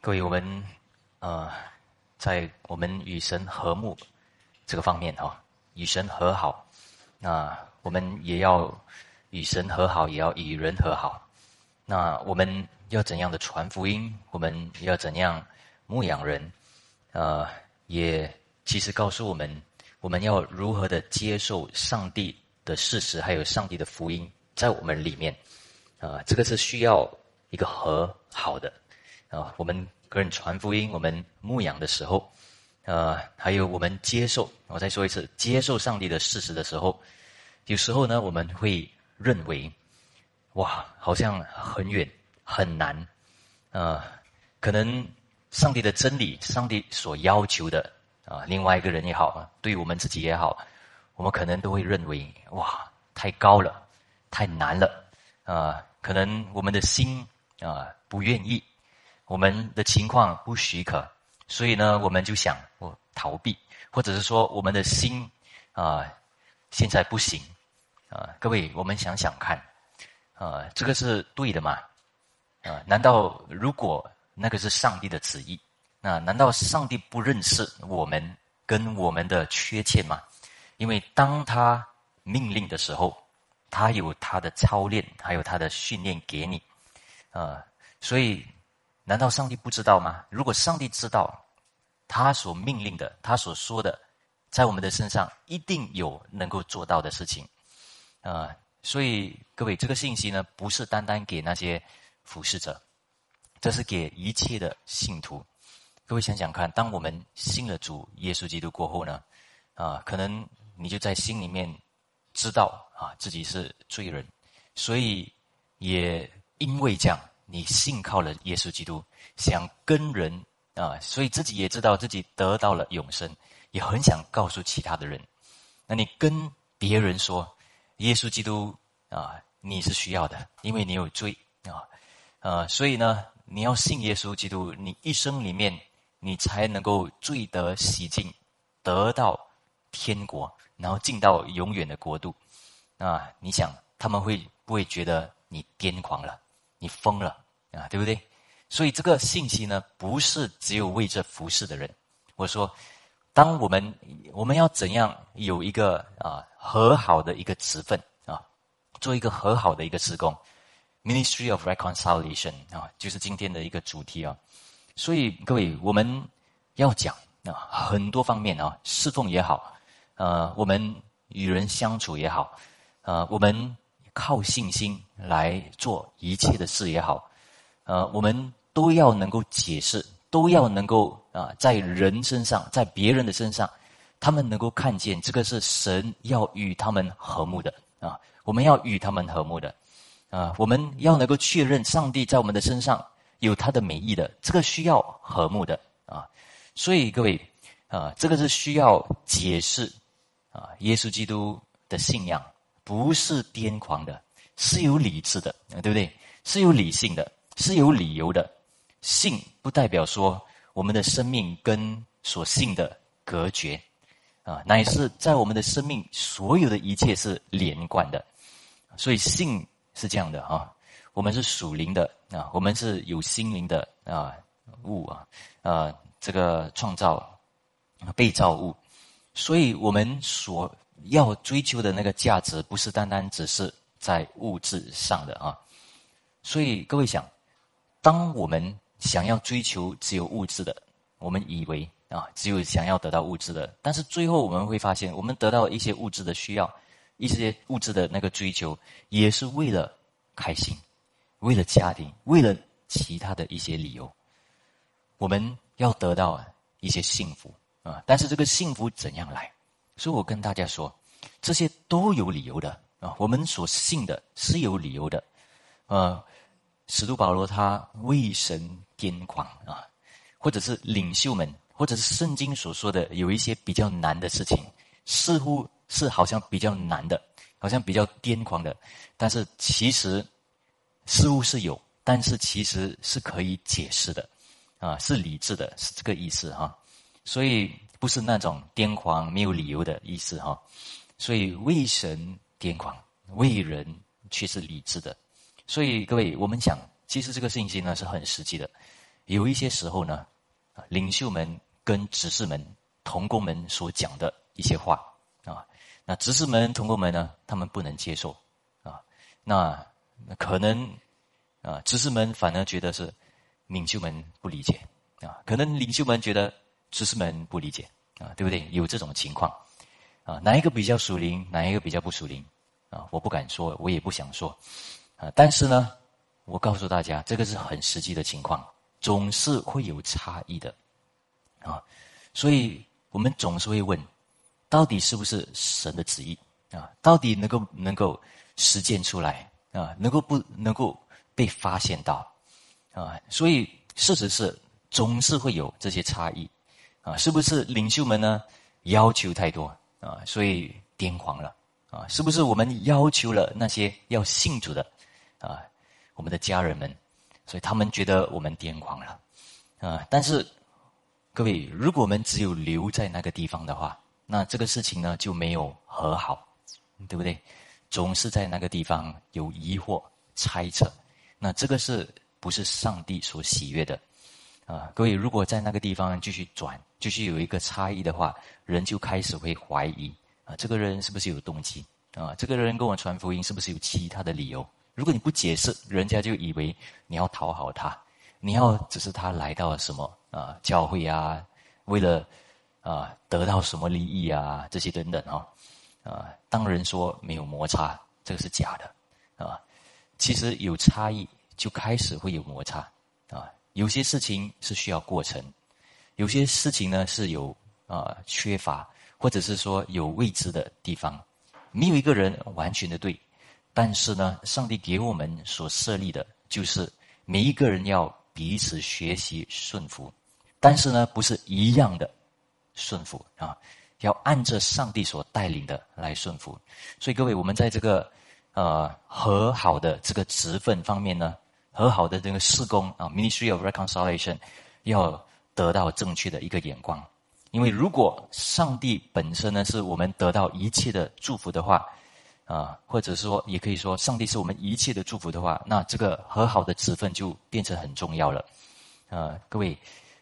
各位，我们呃，在我们与神和睦这个方面啊，与神和好，那我们也要与神和好，也要与人和好。那我们要怎样的传福音？我们要怎样牧养人？呃，也其实告诉我们，我们要如何的接受上帝的事实，还有上帝的福音在我们里面。啊，这个是需要一个和好的啊，我们个人传福音，我们牧养的时候，呃，还有我们接受，我再说一次，接受上帝的事实的时候，有时候呢，我们会认为，哇，好像很远很难，呃，可能上帝的真理，上帝所要求的啊，另外一个人也好，对我们自己也好，我们可能都会认为，哇，太高了，太难了，啊。可能我们的心啊不愿意，我们的情况不许可，所以呢，我们就想我逃避，或者是说我们的心啊现在不行啊。各位，我们想想看啊，这个是对的吗？啊，难道如果那个是上帝的旨意，那难道上帝不认识我们跟我们的缺欠吗？因为当他命令的时候。他有他的操练，还有他的训练给你，啊，所以难道上帝不知道吗？如果上帝知道，他所命令的，他所说的，在我们的身上一定有能够做到的事情，啊，所以各位，这个信息呢，不是单单给那些服侍者，这是给一切的信徒。各位想想看，当我们信了主耶稣基督过后呢，啊，可能你就在心里面。知道啊，自己是罪人，所以也因为这样，你信靠了耶稣基督，想跟人啊，所以自己也知道自己得到了永生，也很想告诉其他的人。那你跟别人说，耶稣基督啊，你是需要的，因为你有罪啊，呃，所以呢，你要信耶稣基督，你一生里面你才能够罪得洗净，得到天国。然后进到永远的国度，啊，你想他们会不会觉得你癫狂了，你疯了啊，对不对？所以这个信息呢，不是只有为这服侍的人。我说，当我们我们要怎样有一个啊和好的一个职分啊，做一个和好的一个职工，Ministry of Reconciliation 啊，就是今天的一个主题啊。所以各位，我们要讲啊很多方面啊，侍奉也好。呃，我们与人相处也好，呃，我们靠信心来做一切的事也好，呃，我们都要能够解释，都要能够啊，在人身上，在别人的身上，他们能够看见这个是神要与他们和睦的啊，我们要与他们和睦的啊，我们要能够确认上帝在我们的身上有他的美意的，这个需要和睦的啊，所以各位啊，这个是需要解释。啊，耶稣基督的信仰不是癫狂的，是有理智的，对不对？是有理性的，是有理由的。信不代表说我们的生命跟所信的隔绝，啊，乃是在我们的生命所有的一切是连贯的。所以信是这样的啊，我们是属灵的啊，我们是有心灵的啊物啊，呃，这个创造被造物。所以我们所要追求的那个价值，不是单单只是在物质上的啊。所以各位想，当我们想要追求只有物质的，我们以为啊，只有想要得到物质的，但是最后我们会发现，我们得到一些物质的需要，一些物质的那个追求，也是为了开心，为了家庭，为了其他的一些理由，我们要得到一些幸福。啊！但是这个幸福怎样来？所以我跟大家说，这些都有理由的啊。我们所信的是有理由的。呃，使徒保罗他为神癫狂啊，或者是领袖们，或者是圣经所说的有一些比较难的事情，似乎是好像比较难的，好像比较癫狂的。但是其实似乎是有，但是其实是可以解释的啊，是理智的，是这个意思哈。所以不是那种癫狂没有理由的意思哈，所以为神癫狂，为人却是理智的。所以各位，我们讲，其实这个信息呢是很实际的，有一些时候呢，领袖们跟执事们、同工们所讲的一些话啊，那执事们、同工们呢，他们不能接受啊，那可能啊，执事们反而觉得是领袖们不理解啊，可能领袖们觉得执事们不理解啊，对不对？有这种情况啊，哪一个比较属灵，哪一个比较不属灵啊？我不敢说，我也不想说啊，但是呢，我告诉大家，这个是很实际的情况。总是会有差异的，啊，所以我们总是会问，到底是不是神的旨意啊？到底能够能够实践出来啊？能够不能够被发现到啊？所以事实是总是会有这些差异啊？是不是领袖们呢要求太多啊？所以癫狂了啊？是不是我们要求了那些要信主的啊？我们的家人们？所以他们觉得我们癫狂了，啊！但是各位，如果我们只有留在那个地方的话，那这个事情呢就没有和好，对不对？总是在那个地方有疑惑、猜测，那这个是不是上帝所喜悦的？啊！各位，如果在那个地方继续转，继续有一个差异的话，人就开始会怀疑啊，这个人是不是有动机？啊，这个人跟我传福音是不是有其他的理由？如果你不解释，人家就以为你要讨好他，你要只是他来到了什么啊教会啊，为了啊得到什么利益啊这些等等啊啊，当人说没有摩擦，这个是假的啊。其实有差异就开始会有摩擦啊。有些事情是需要过程，有些事情呢是有啊缺乏，或者是说有未知的地方，没有一个人完全的对。但是呢，上帝给我们所设立的，就是每一个人要彼此学习顺服，但是呢，不是一样的顺服啊，要按着上帝所带领的来顺服。所以各位，我们在这个呃和好的这个职分方面呢，和好的这个事工啊，Ministry of Reconciliation，要得到正确的一个眼光。因为如果上帝本身呢，是我们得到一切的祝福的话。啊，或者说，也可以说，上帝是我们一切的祝福的话，那这个和好的职分就变成很重要了。啊，各位，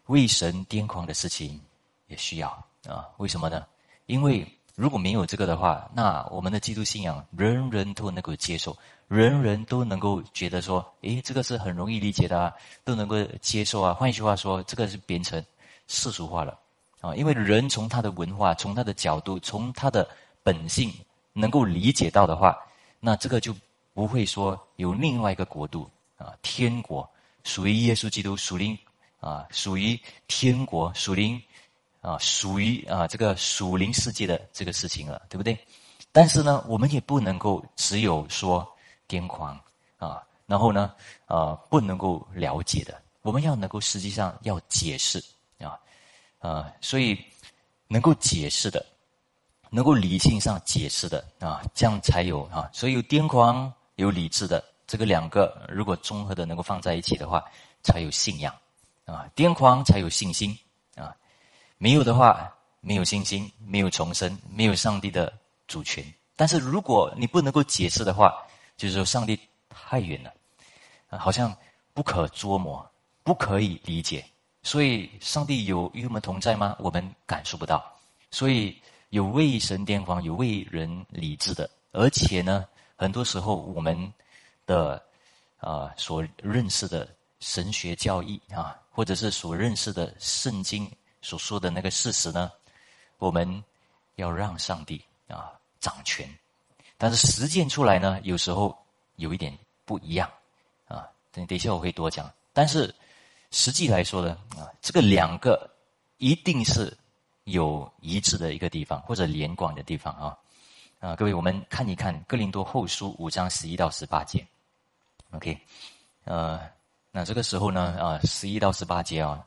为神癫狂的事情也需要啊？为什么呢？因为如果没有这个的话，那我们的基督信仰人人都能够接受，人人都能够觉得说，诶，这个是很容易理解的，啊，都能够接受啊。换一句话说，这个是变成世俗化了啊。因为人从他的文化，从他的角度，从他的本性。能够理解到的话，那这个就不会说有另外一个国度啊，天国属于耶稣基督属灵啊，属于天国属灵啊，属于啊这个属灵世界的这个事情了，对不对？但是呢，我们也不能够只有说癫狂啊，然后呢，呃，不能够了解的，我们要能够实际上要解释啊，啊，所以能够解释的。能够理性上解释的啊，这样才有啊。所以有癫狂，有理智的，这个两个如果综合的能够放在一起的话，才有信仰啊。癫狂才有信心啊，没有的话，没有信心，没有重生，没有上帝的主权。但是如果你不能够解释的话，就是说上帝太远了啊，好像不可捉摸，不可以理解。所以上帝有与我们同在吗？我们感受不到。所以。有为神癫狂，有为人理智的，而且呢，很多时候我们的啊所认识的神学教义啊，或者是所认识的圣经所说的那个事实呢，我们要让上帝啊掌权，但是实践出来呢，有时候有一点不一样啊。等等一下我会多讲，但是实际来说呢，啊，这个两个一定是。有一致的一个地方，或者连贯的地方啊，啊，各位，我们看一看《哥林多后书》五章十一到十八节，OK，呃，那这个时候呢，啊，十一到十八节啊，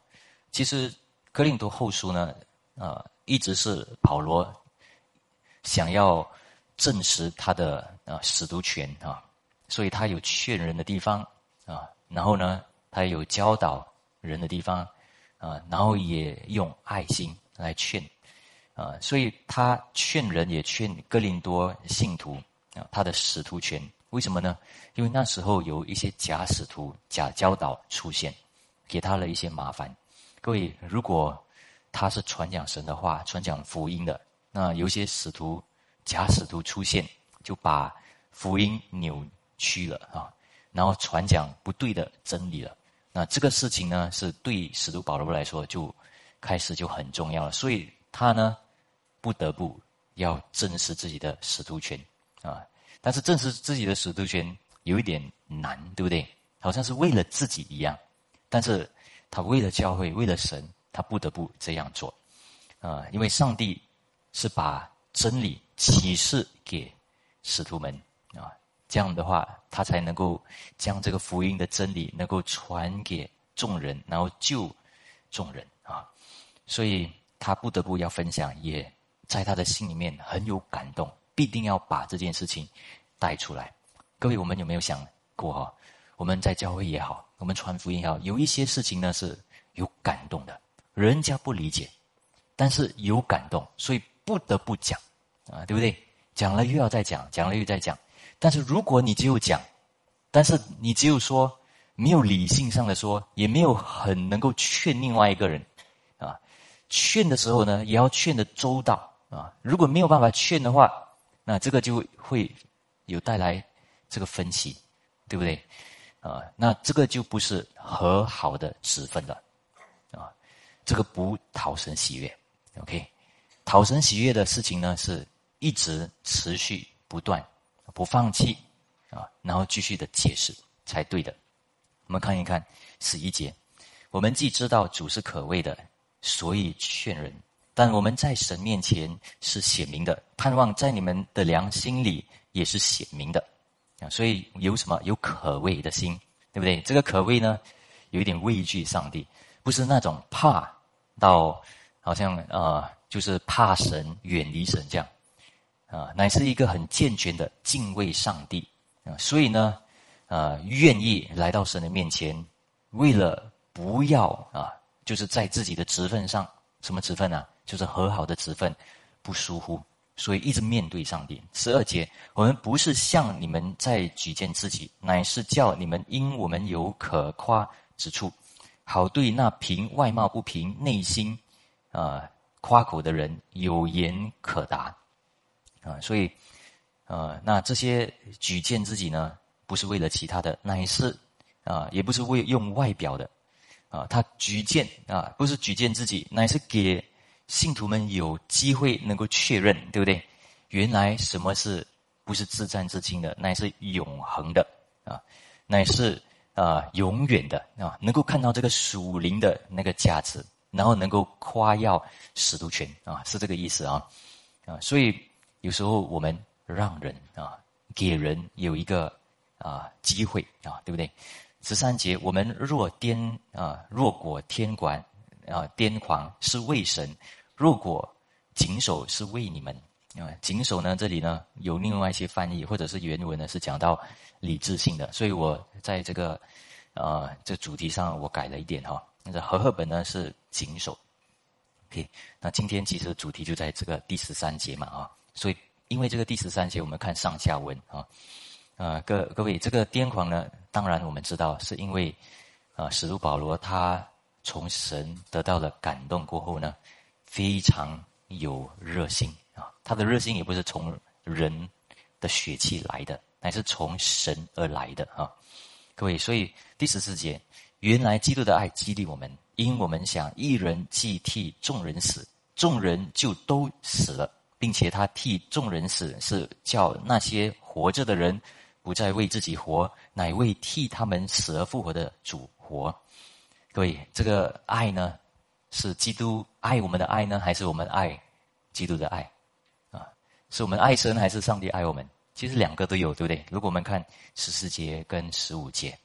其实《哥林多后书》呢，啊，一直是保罗想要证实他的啊使徒权啊，所以他有劝人的地方啊，然后呢，他有教导人的地方啊，然后也用爱心。来劝，啊，所以他劝人也劝哥林多信徒啊，他的使徒权为什么呢？因为那时候有一些假使徒、假教导出现，给他了一些麻烦。各位，如果他是传讲神的话，传讲福音的，那有些使徒、假使徒出现，就把福音扭曲了啊，然后传讲不对的真理了。那这个事情呢，是对使徒保罗来说就开始就很重要了，所以他呢不得不要正视自己的使徒权啊。但是正视自己的使徒权有一点难，对不对？好像是为了自己一样，但是他为了教会，为了神，他不得不这样做啊。因为上帝是把真理启示给使徒们啊。这样的话，他才能够将这个福音的真理能够传给众人，然后救众人！所以他不得不要分享，也在他的心里面很有感动，必定要把这件事情带出来。各位，我们有没有想过哈？我们在教会也好，我们传福音也好，有一些事情呢是有感动的，人家不理解，但是有感动，所以不得不讲啊，对不对？讲了又要再讲，讲了又再讲。但是如果你只有讲，但是你只有说，没有理性上的说，也没有很能够劝另外一个人，劝的时候呢，也要劝的周到啊。如果没有办法劝的话，那这个就会有带来这个分歧，对不对？啊，那这个就不是和好的指分了，啊，这个不讨神喜悦。OK，讨神喜悦的事情呢，是一直持续不断。不放弃啊，然后继续的解释才对的。我们看一看十一节，我们既知道主是可畏的，所以劝人；但我们在神面前是显明的，盼望在你们的良心里也是显明的啊。所以有什么有可畏的心，对不对？这个可畏呢，有一点畏惧上帝，不是那种怕到好像啊，就是怕神、远离神这样。啊，乃是一个很健全的敬畏上帝啊，所以呢，啊，愿意来到神的面前，为了不要啊，就是在自己的职分上，什么职分呢？就是和好的职分，不疏忽，所以一直面对上帝。十二节，我们不是向你们在举荐自己，乃是叫你们因我们有可夸之处，好对那凭外貌不凭内心啊夸口的人有言可答。啊，所以，呃，那这些举荐自己呢，不是为了其他的，乃是啊，也不是为用外表的，啊，他举荐啊，不是举荐自己，乃是给信徒们有机会能够确认，对不对？原来什么是不是自战自清的，乃是永恒的啊，乃是啊永远的啊，能够看到这个属灵的那个价值，然后能够夸耀使徒权啊，是这个意思啊，啊，所以。有时候我们让人啊，给人有一个啊机会啊，对不对？十三节，我们若颠啊，若果天管啊癫狂是为神，若果谨守是为你们啊。谨守呢，这里呢有另外一些翻译，或者是原文呢是讲到理智性的，所以我在这个啊这主题上我改了一点哈。那个和合本呢是谨守。OK，那今天其实主题就在这个第十三节嘛啊。所以，因为这个第十三节，我们看上下文啊，啊，各各位，这个癫狂呢，当然我们知道，是因为啊，使徒保罗他从神得到了感动过后呢，非常有热心啊，他的热心也不是从人的血气来的，乃是从神而来的啊，各位，所以第十四节，原来基督的爱激励我们，因我们想一人既替众人死，众人就都死了。并且他替众人死，是叫那些活着的人不再为自己活，乃为替他们死而复活的主活。各位，这个爱呢，是基督爱我们的爱呢，还是我们爱基督的爱？啊，是我们爱神，还是上帝爱我们？其实两个都有，对不对？如果我们看十四节跟十五节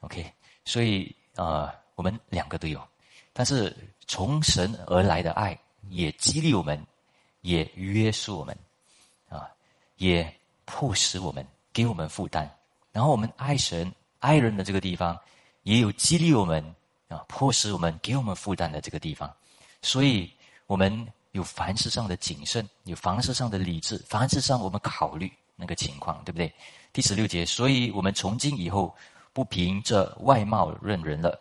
，OK，所以呃，我们两个都有，但是从神而来的爱也激励我们。也约束我们，啊，也迫使我们，给我们负担。然后我们爱神、爱人的这个地方，也有激励我们啊，迫使我们给我们负担的这个地方。所以，我们有凡事上的谨慎，有凡事上的理智，凡事上我们考虑那个情况，对不对？第十六节，所以我们从今以后不凭着外貌认人了，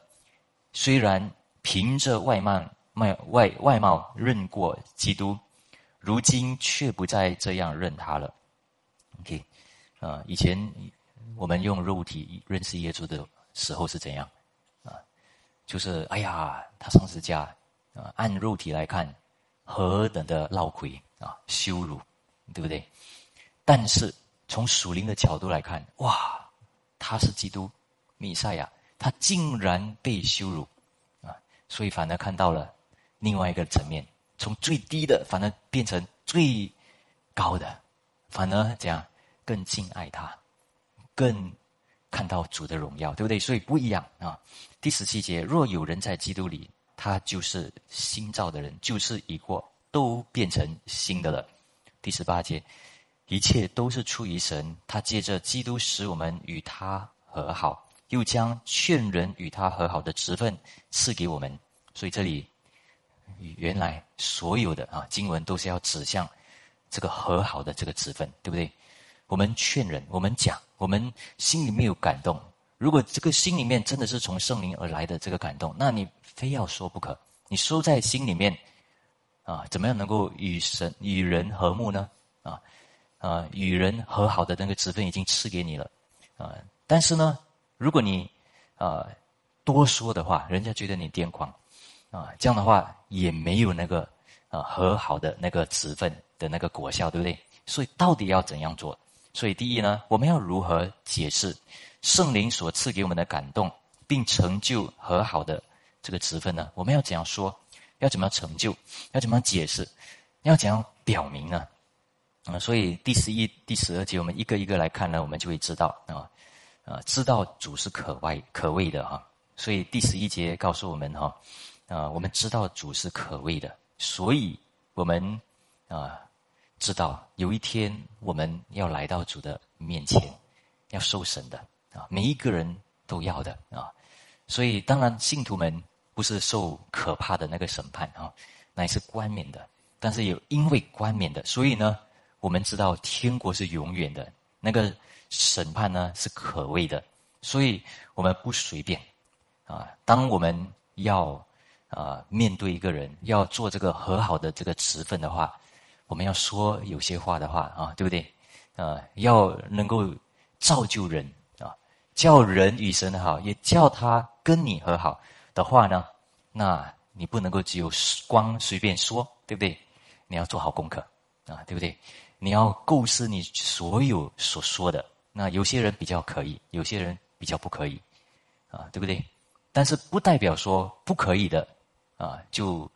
虽然凭着外貌外外外貌认过基督，如今却不再这样认他了。OK，啊，以前我们用肉体认识耶稣的时候是怎样？啊，就是哎呀，他上十架啊，按肉体来看，何等的闹亏啊，羞辱，对不对？但是从属灵的角度来看，哇，他是基督，弥赛亚。他竟然被羞辱，啊，所以反而看到了另外一个层面，从最低的反而变成最高的，反而这样更敬爱他，更看到主的荣耀，对不对？所以不一样啊。第十七节，若有人在基督里，他就是新造的人，就是已过，都变成新的了。第十八节，一切都是出于神，他借着基督使我们与他和好。又将劝人与他和好的职分赐给我们，所以这里原来所有的啊经文都是要指向这个和好的这个职分，对不对？我们劝人，我们讲，我们心里面有感动。如果这个心里面真的是从圣灵而来的这个感动，那你非要说不可。你收在心里面啊，怎么样能够与神与人和睦呢？啊啊，与人和好的那个职分已经赐给你了啊，但是呢？如果你，啊，多说的话，人家觉得你癫狂，啊，这样的话也没有那个，啊，和好的那个职分的那个果效，对不对？所以到底要怎样做？所以第一呢，我们要如何解释圣灵所赐给我们的感动，并成就和好的这个词分呢？我们要怎样说？要怎么样成就？要怎么样解释？要怎样表明呢？啊，所以第十一、第十二节，我们一个一个来看呢，我们就会知道啊。啊，知道主是可外可畏的哈，所以第十一节告诉我们哈，啊，我们知道主是可畏的，所以我们啊知道有一天我们要来到主的面前，要受审的啊，每一个人都要的啊，所以当然信徒们不是受可怕的那个审判啊，乃是冠冕的，但是有因为冠冕的，所以呢，我们知道天国是永远的那个。审判呢是可畏的，所以我们不随便啊。当我们要啊面对一个人，要做这个和好的这个词分的话，我们要说有些话的话啊，对不对？啊，要能够造就人啊，叫人与神好，也叫他跟你和好的话呢，那你不能够只有光随便说，对不对？你要做好功课啊，对不对？你要构思你所有所说的。那有些人比较可以，有些人比较不可以，啊，对不对？但是不代表说不可以的，啊，就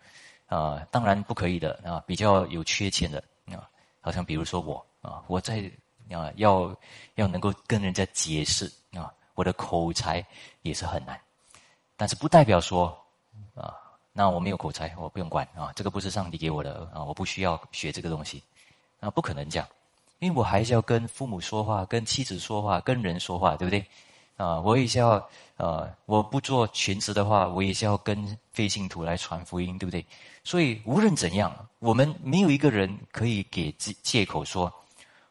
啊，当然不可以的啊，比较有缺陷的啊，好像比如说我啊，我在啊要要能够跟人家解释啊，我的口才也是很难，但是不代表说啊，那我没有口才，我不用管啊，这个不是上帝给我的啊，我不需要学这个东西，啊，不可能这样。因为我还是要跟父母说话，跟妻子说话，跟人说话，对不对？啊，我也是要，呃，我不做全职的话，我也是要跟非信徒来传福音，对不对？所以无论怎样，我们没有一个人可以给借借口说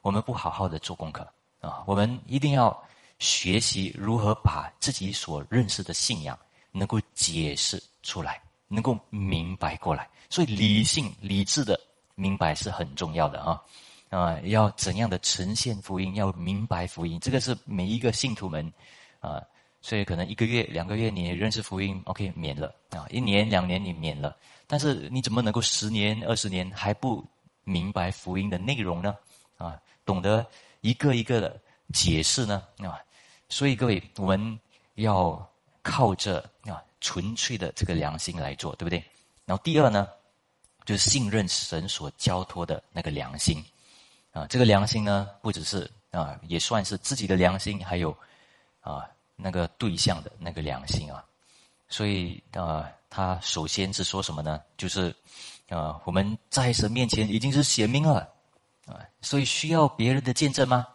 我们不好好的做功课啊。我们一定要学习如何把自己所认识的信仰能够解释出来，能够明白过来。所以理性、理智的明白是很重要的啊。啊，要怎样的呈现福音？要明白福音，这个是每一个信徒们啊。所以可能一个月、两个月你认识福音，OK，免了啊。一年、两年你免了，但是你怎么能够十年、二十年还不明白福音的内容呢？啊，懂得一个一个的解释呢？啊，所以各位，我们要靠着啊纯粹的这个良心来做，对不对？然后第二呢，就是信任神所交托的那个良心。啊，这个良心呢，不只是啊，也算是自己的良心，还有啊那个对象的那个良心啊。所以啊，他首先是说什么呢？就是啊，我们在神面前已经是显明了啊，所以需要别人的见证吗？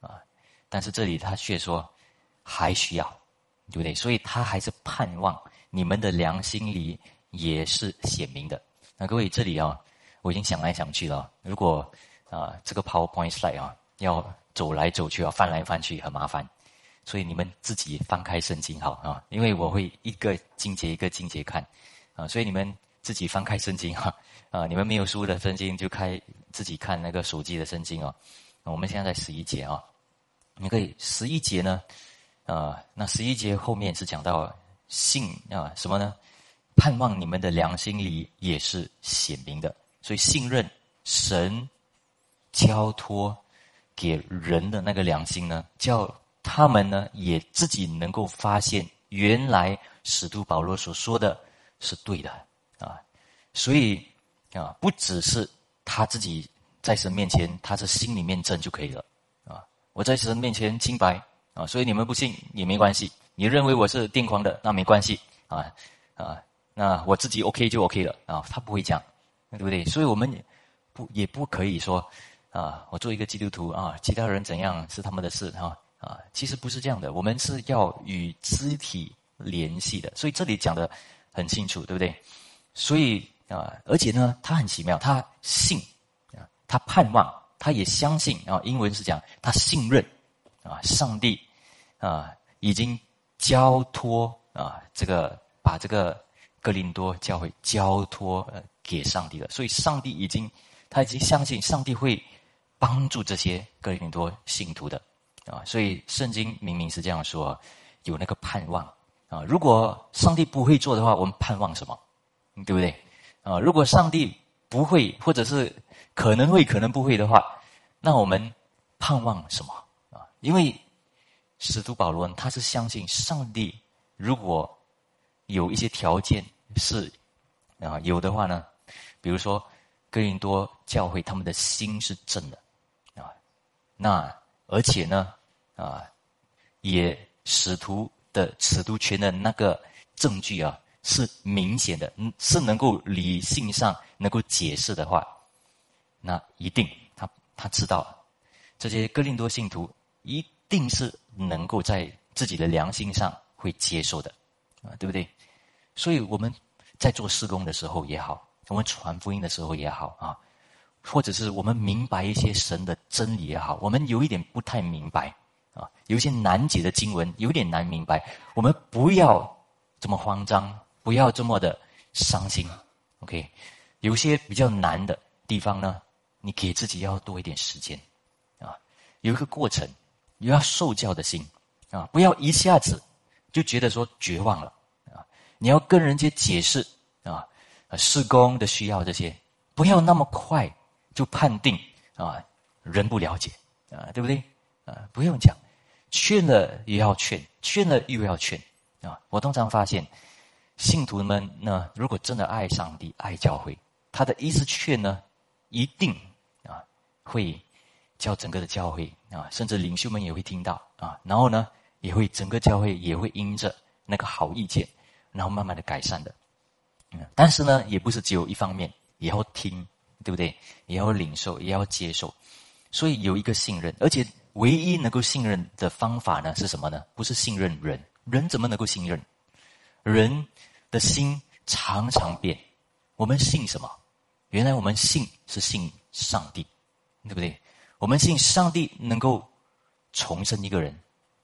啊，但是这里他却说还需要，对不对？所以他还是盼望你们的良心里也是显明的。那各位这里啊，我已经想来想去了，如果。啊，这个 PowerPoint slide 啊，要走来走去啊，翻来翻去很麻烦，所以你们自己翻开圣经好啊，因为我会一个经节一个经节看啊，所以你们自己翻开圣经哈啊，你们没有书的圣经就开自己看那个手机的圣经哦。我们现在在十一节啊，你可以十一节呢，啊，那十一节后面是讲到信啊什么呢？盼望你们的良心里也是显明的，所以信任神交托给人的那个良心呢，叫他们呢也自己能够发现，原来使徒保罗所说的是对的啊，所以啊，不只是他自己在神面前，他是心里面正就可以了啊，我在神面前清白啊，所以你们不信也没关系，你认为我是癫狂的那没关系啊啊。那我自己 OK 就 OK 了啊，他不会讲，对不对？所以我们不也不可以说啊，我做一个基督徒啊，其他人怎样是他们的事哈啊，其实不是这样的，我们是要与肢体联系的，所以这里讲的很清楚，对不对？所以啊，而且呢，他很奇妙，他信啊，他盼望，他也相信啊，英文是讲他信任啊，上帝啊已经交托啊，这个把这个。格林多教会交托呃给上帝了，所以上帝已经他已经相信上帝会帮助这些格林多信徒的啊，所以圣经明明是这样说，有那个盼望啊。如果上帝不会做的话，我们盼望什么？对不对？啊，如果上帝不会，或者是可能会可能不会的话，那我们盼望什么啊？因为使徒保罗他是相信上帝，如果有一些条件。是啊，有的话呢，比如说哥林多教会他们的心是正的啊，那而且呢啊，也使徒的使徒权的那个证据啊是明显的，是能够理性上能够解释的话，那一定他他知道这些哥林多信徒一定是能够在自己的良心上会接受的啊，对不对？所以我们在做施工的时候也好，我们传福音的时候也好啊，或者是我们明白一些神的真理也好，我们有一点不太明白啊，有一些难解的经文有点难明白，我们不要这么慌张，不要这么的伤心。OK，有些比较难的地方呢，你给自己要多一点时间啊，有一个过程，你要受教的心啊，不要一下子就觉得说绝望了啊。你要跟人家解释啊，施工的需要这些，不要那么快就判定啊，人不了解啊，对不对啊？不用讲，劝了也要劝，劝了又要劝啊。我通常发现，信徒们呢，如果真的爱上帝、爱教会，他的一次劝呢，一定啊，会叫整个的教会啊，甚至领袖们也会听到啊，然后呢，也会整个教会也会因着那个好意见。然后慢慢的改善的，但是呢，也不是只有一方面，也要听，对不对？也要领受，也要接受，所以有一个信任，而且唯一能够信任的方法呢，是什么呢？不是信任人，人怎么能够信任？人的心常常变，我们信什么？原来我们信是信上帝，对不对？我们信上帝能够重生一个人，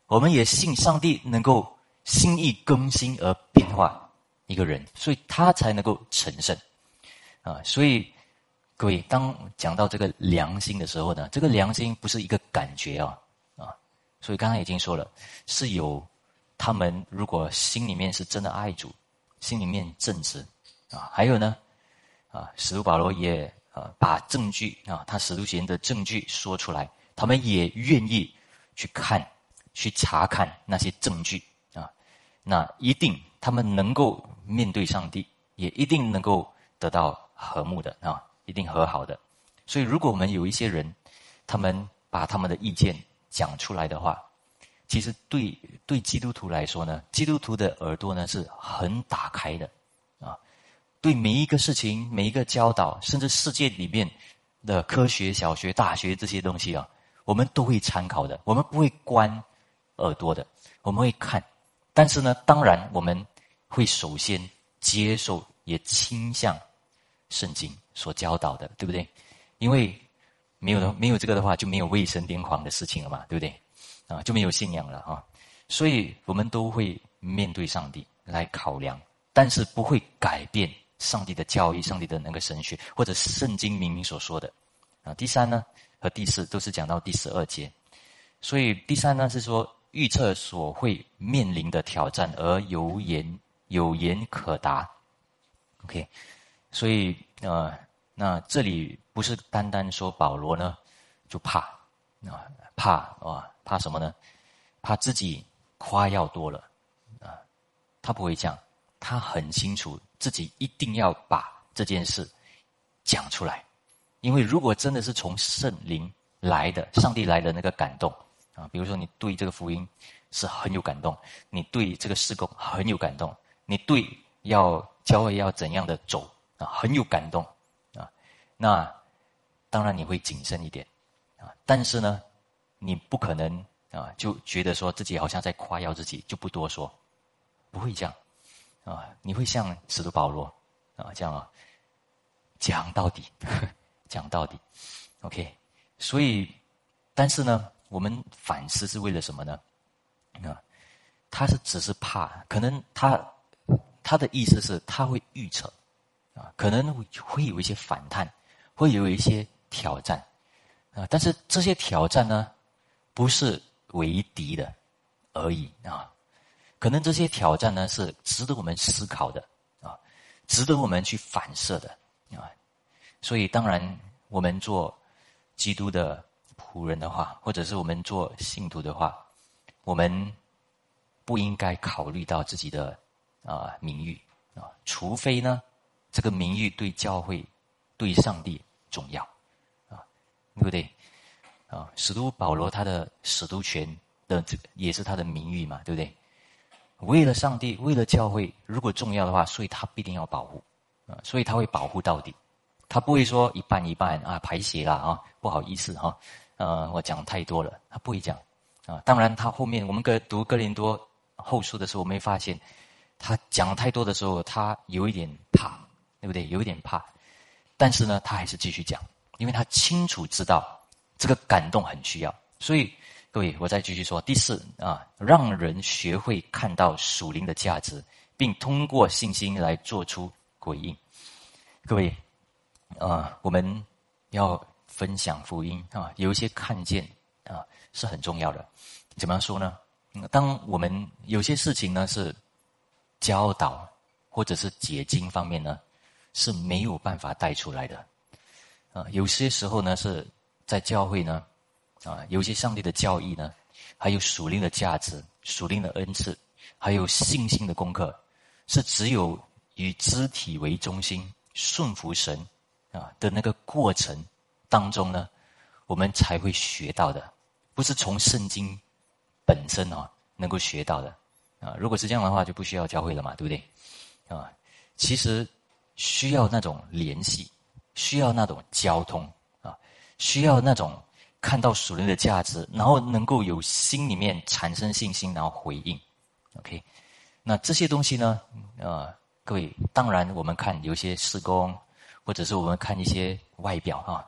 我们也信上帝能够。心意更新而变化一个人，所以他才能够成圣啊！所以各位，当讲到这个良心的时候呢，这个良心不是一个感觉啊啊！所以刚刚已经说了，是有他们如果心里面是真的爱主，心里面正直啊，还有呢啊，使徒保罗也啊把证据啊，他使徒行的证据说出来，他们也愿意去看、去查看那些证据啊。那一定，他们能够面对上帝，也一定能够得到和睦的啊，一定和好的。所以，如果我们有一些人，他们把他们的意见讲出来的话，其实对对基督徒来说呢，基督徒的耳朵呢是很打开的啊，对每一个事情、每一个教导，甚至世界里面的科学、小学、大学这些东西啊，我们都会参考的，我们不会关耳朵的，我们会看。但是呢，当然我们会首先接受，也倾向圣经所教导的，对不对？因为没有的没有这个的话，就没有卫生癫狂的事情了嘛，对不对？啊，就没有信仰了啊。所以我们都会面对上帝来考量，但是不会改变上帝的教义、上帝的那个神学或者圣经明明所说的。啊，第三呢和第四都是讲到第十二节，所以第三呢是说预测所会面临的挑战而有言有言可答。OK，所以呃，那这里不是单单说保罗呢就怕啊怕啊怕什么呢？怕自己夸耀多了啊，他不会这样，他很清楚自己一定要把这件事讲出来，因为如果真的是从圣灵来的、上帝来的那个感动啊，比如说你对这个福音是很有感动，你对这个施工很有感动，你对要教会要怎样的走啊很有感动啊，那当然你会谨慎一点啊，但是呢，你不可能。啊，就觉得说自己好像在夸耀自己，就不多说，不会这样，啊，你会像使徒保罗啊这样啊，讲到底，讲到底，OK，所以，但是呢，我们反思是为了什么呢？啊，他是只是怕，可能他他的意思是他会预测，啊，可能会有一些反弹，会有一些挑战，啊，但是这些挑战呢，不是。为敌的而已啊，可能这些挑战呢是值得我们思考的啊，值得我们去反射的啊。所以当然，我们做基督的仆人的话，或者是我们做信徒的话，我们不应该考虑到自己的啊名誉啊，除非呢这个名誉对教会、对上帝重要啊，对不对？啊，使徒保罗他的使徒权的这个也是他的名誉嘛，对不对？为了上帝，为了教会，如果重要的话，所以他必定要保护啊，所以他会保护到底，他不会说一半一半啊，排血了啊，不好意思哈，呃，我讲太多了，他不会讲啊。当然，他后面我们跟读哥林多后书的时候，我们会发现他讲太多的时候，他有一点怕，对不对？有一点怕，但是呢，他还是继续讲，因为他清楚知道。这个感动很需要，所以各位，我再继续说。第四啊，让人学会看到属灵的价值，并通过信心来做出回应。各位啊，我们要分享福音啊，有一些看见啊是很重要的。怎么样说呢？当我们有些事情呢是教导或者是解经方面呢是没有办法带出来的啊，有些时候呢是。在教会呢，啊，有些上帝的教义呢，还有属灵的价值、属灵的恩赐，还有信心的功课，是只有以肢体为中心、顺服神啊的那个过程当中呢，我们才会学到的，不是从圣经本身啊能够学到的啊。如果是这样的话，就不需要教会了嘛，对不对？啊，其实需要那种联系，需要那种交通啊。需要那种看到属灵的价值，然后能够有心里面产生信心，然后回应。OK，那这些东西呢？呃，各位，当然我们看有些施工，或者是我们看一些外表啊，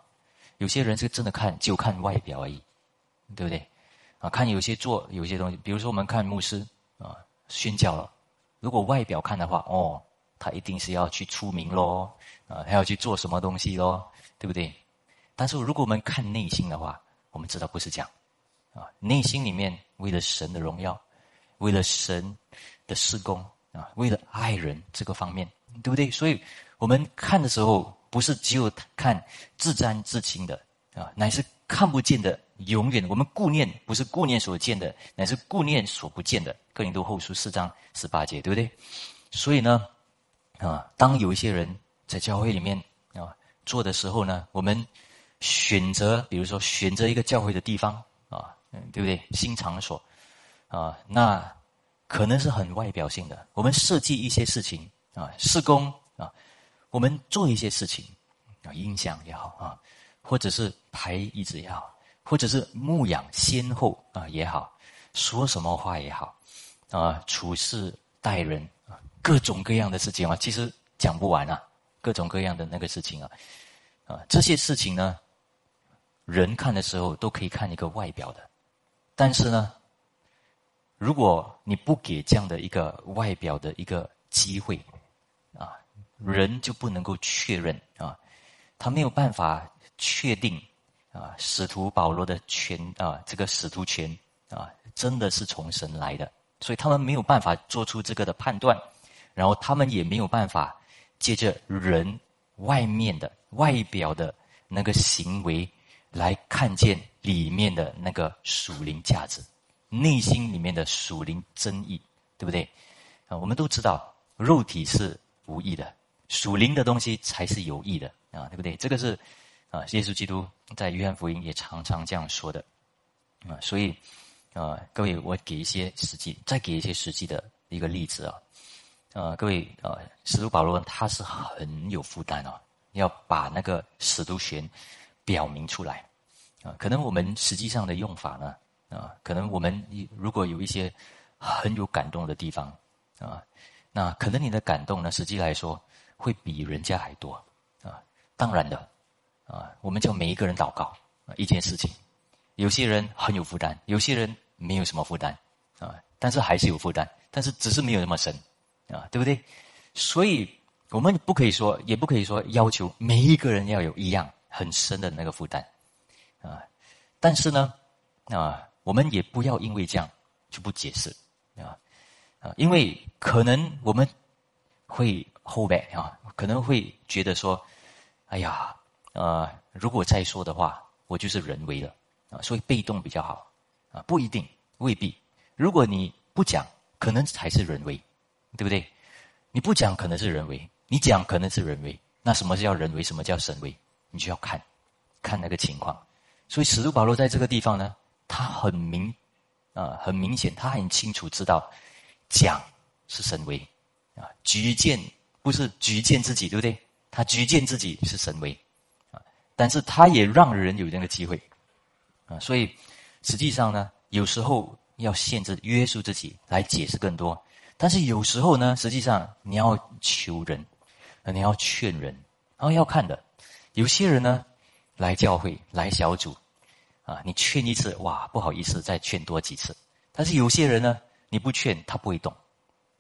有些人是真的看就看外表而已，对不对？啊，看有些做有些东西，比如说我们看牧师啊宣教了，如果外表看的话，哦，他一定是要去出名咯，啊，还要去做什么东西咯，对不对？但是如果我们看内心的话，我们知道不是这样，啊，内心里面为了神的荣耀，为了神的施工啊，为了爱人这个方面，对不对？所以我们看的时候，不是只有看自沾自清的啊，乃是看不见的，永远我们顾念不是顾念所见的，乃是顾念所不见的。哥林多后书四章十八节，对不对？所以呢，啊，当有一些人在教会里面啊做的时候呢，我们。选择，比如说选择一个教会的地方啊，对不对？新场所啊，那可能是很外表性的。我们设计一些事情啊，施工啊，我们做一些事情啊，音响也好啊，或者是排椅子也好，或者是牧养先后啊也好，说什么话也好啊，处事待人啊，各种各样的事情啊，其实讲不完啊，各种各样的那个事情啊，啊，这些事情呢。人看的时候都可以看一个外表的，但是呢，如果你不给这样的一个外表的一个机会，啊，人就不能够确认啊，他没有办法确定啊，使徒保罗的权啊，这个使徒权啊，真的是从神来的，所以他们没有办法做出这个的判断，然后他们也没有办法借着人外面的外表的那个行为来看见里面的那个属灵价值。内心里面的属灵真意，对不对？啊，我们都知道，肉体是无益的，属灵的东西才是有益的啊，对不对？这个是啊，耶稣基督在约翰福音也常常这样说的啊。所以啊，各位，我给一些实际，再给一些实际的一个例子啊。啊，各位啊，使徒保罗他是很有负担啊，要把那个使徒权表明出来啊。可能我们实际上的用法呢？啊，可能我们如果有一些很有感动的地方啊，那可能你的感动呢，实际来说会比人家还多啊。当然的啊，我们叫每一个人祷告啊，一件事情，有些人很有负担，有些人没有什么负担啊，但是还是有负担，但是只是没有那么深啊，对不对？所以我们不可以说，也不可以说要求每一个人要有一样很深的那个负担啊，但是呢啊。我们也不要因为这样就不解释啊啊，因为可能我们会后背啊，可能会觉得说，哎呀，呃，如果再说的话，我就是人为了啊，所以被动比较好啊，不一定，未必。如果你不讲，可能才是人为，对不对？你不讲可能是人为，你讲可能是人为。那什么叫人为？什么叫神为？你就要看，看那个情况。所以使徒保罗在这个地方呢。他很明，啊，很明显，他很清楚知道，讲是神威，啊，举荐不是举荐自己，对不对？他举荐自己是神威，啊，但是他也让人有那个机会，啊，所以实际上呢，有时候要限制、约束自己来解释更多，但是有时候呢，实际上你要求人，你要劝人，然后要看的，有些人呢来教会来小组。啊，你劝一次，哇，不好意思，再劝多几次。但是有些人呢，你不劝他不会动，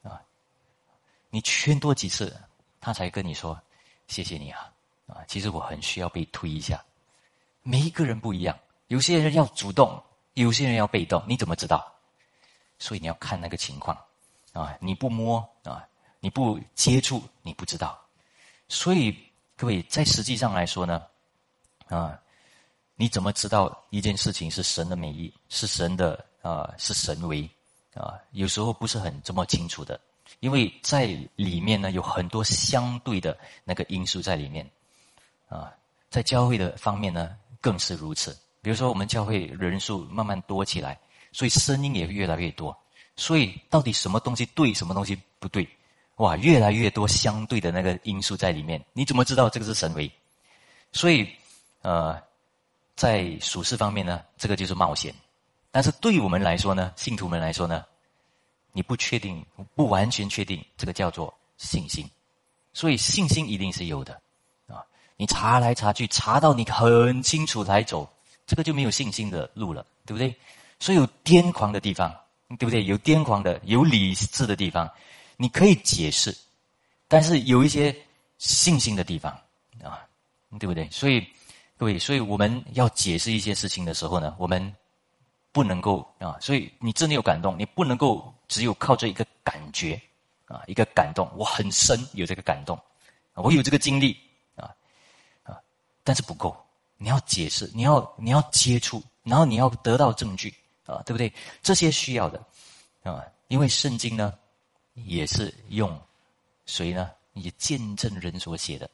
啊，你劝多几次，他才跟你说谢谢你啊，啊，其实我很需要被推一下。每一个人不一样，有些人要主动，有些人要被动，你怎么知道？所以你要看那个情况，啊，你不摸啊，你不接触，你不知道。所以各位在实际上来说呢，啊。你怎么知道一件事情是神的美意，是神的啊，是神为啊？有时候不是很这么清楚的，因为在里面呢有很多相对的那个因素在里面啊。在教会的方面呢更是如此。比如说我们教会人数慢慢多起来，所以声音也越来越多。所以到底什么东西对，什么东西不对？哇，越来越多相对的那个因素在里面。你怎么知道这个是神为？所以呃。在属事方面呢，这个就是冒险；但是对于我们来说呢，信徒们来说呢，你不确定、不完全确定，这个叫做信心。所以信心一定是有的啊！你查来查去，查到你很清楚才走，这个就没有信心的路了，对不对？所以有癫狂的地方，对不对？有癫狂的、有理智的地方，你可以解释；但是有一些信心的地方啊，对不对？所以。各位，所以我们要解释一些事情的时候呢，我们不能够啊，所以你真的有感动，你不能够只有靠这一个感觉啊，一个感动，我很深有这个感动，我有这个经历啊啊，但是不够，你要解释，你要你要接触，然后你要得到证据啊，对不对？这些需要的啊，因为圣经呢也是用谁呢？以见证人所写的。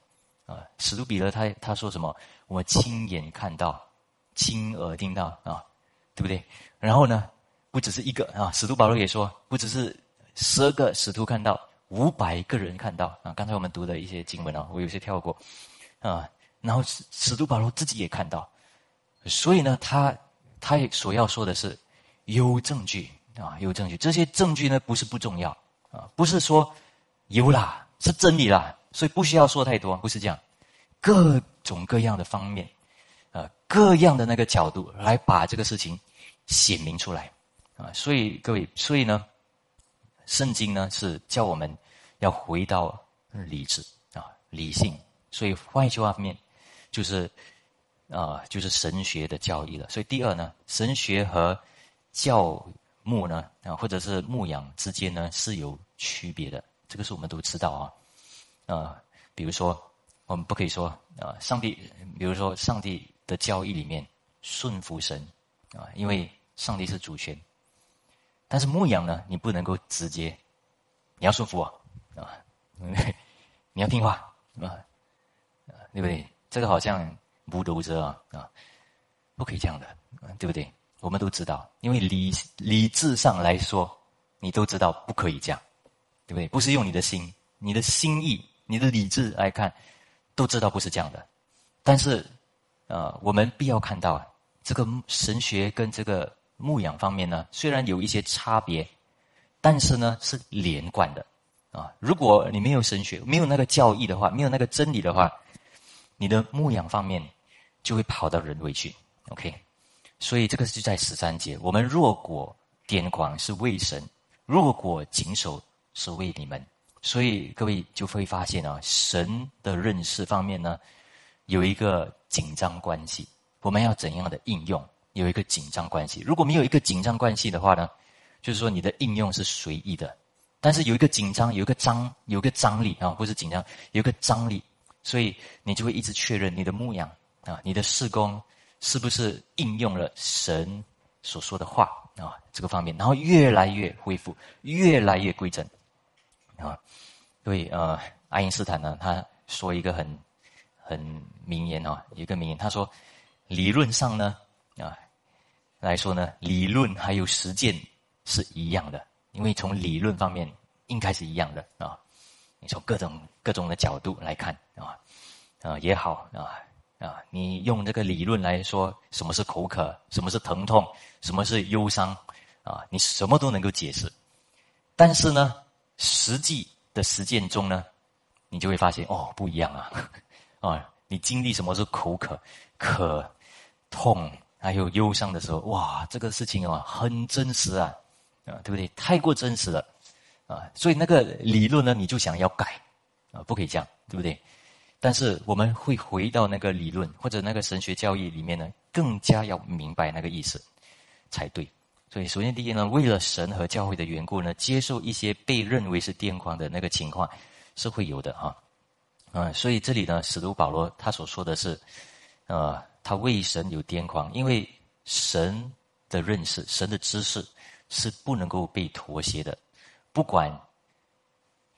啊，使徒彼得他他说什么？我亲眼看到，亲耳听到啊，对不对？然后呢，不只是一个啊，使徒保罗也说，不只是十二个使徒看到，五百个人看到啊。刚才我们读的一些经文啊，我有些跳过啊。然后使使徒保罗自己也看到，所以呢，他他所要说的是有证据啊，有证据。这些证据呢，不是不重要啊，不是说有啦，是真理啦。所以不需要说太多，不是这样，各种各样的方面，呃，各样的那个角度来把这个事情显明出来，啊。所以各位，所以呢，圣经呢是叫我们要回到理智啊，理性。所以换一句话面，就是啊，就是神学的教义了。所以第二呢，神学和教牧呢啊，或者是牧养之间呢是有区别的。这个是我们都知道啊。啊，比如说，我们不可以说啊，上帝，比如说上帝的教义里面顺服神啊，因为上帝是主权。但是牧养呢，你不能够直接，你要顺服我啊，你要听话啊，对不对？这个好像不斗着啊啊，不可以这样的，对不对？我们都知道，因为理理智上来说，你都知道不可以这样，对不对？不是用你的心，你的心意。你的理智来看，都知道不是这样的，但是，呃，我们必要看到啊这个神学跟这个牧养方面呢，虽然有一些差别，但是呢是连贯的啊。如果你没有神学，没有那个教义的话，没有那个真理的话，你的牧养方面就会跑到人为去。OK，所以这个是在十三节，我们若果癫狂是为神，若果谨守是为你们。所以各位就会发现啊，神的认识方面呢，有一个紧张关系。我们要怎样的应用，有一个紧张关系。如果没有一个紧张关系的话呢，就是说你的应用是随意的。但是有一个紧张，有一个张，有一个张力啊，不是紧张，有一个张力，所以你就会一直确认你的牧养啊，你的事工是不是应用了神所说的话啊，这个方面，然后越来越恢复，越来越规整。啊，对，呃，爱因斯坦呢，他说一个很很名言哦，一个名言，他说，理论上呢，啊，来说呢，理论还有实践是一样的，因为从理论方面应该是一样的啊，你从各种各种的角度来看啊，啊也好啊啊，你用这个理论来说什么是口渴，什么是疼痛，什么是忧伤啊，你什么都能够解释，但是呢。实际的实践中呢，你就会发现哦，不一样啊，啊，你经历什么是口渴、渴、痛，还有忧伤的时候，哇，这个事情啊，很真实啊，啊，对不对？太过真实了，啊，所以那个理论呢，你就想要改，啊，不可以这样，对不对？但是我们会回到那个理论或者那个神学教义里面呢，更加要明白那个意思才对。所以，首先第一呢，为了神和教会的缘故呢，接受一些被认为是癫狂的那个情况是会有的哈，嗯，所以这里呢，使徒保罗他所说的是，呃，他为神有癫狂，因为神的认识、神的知识是不能够被妥协的，不管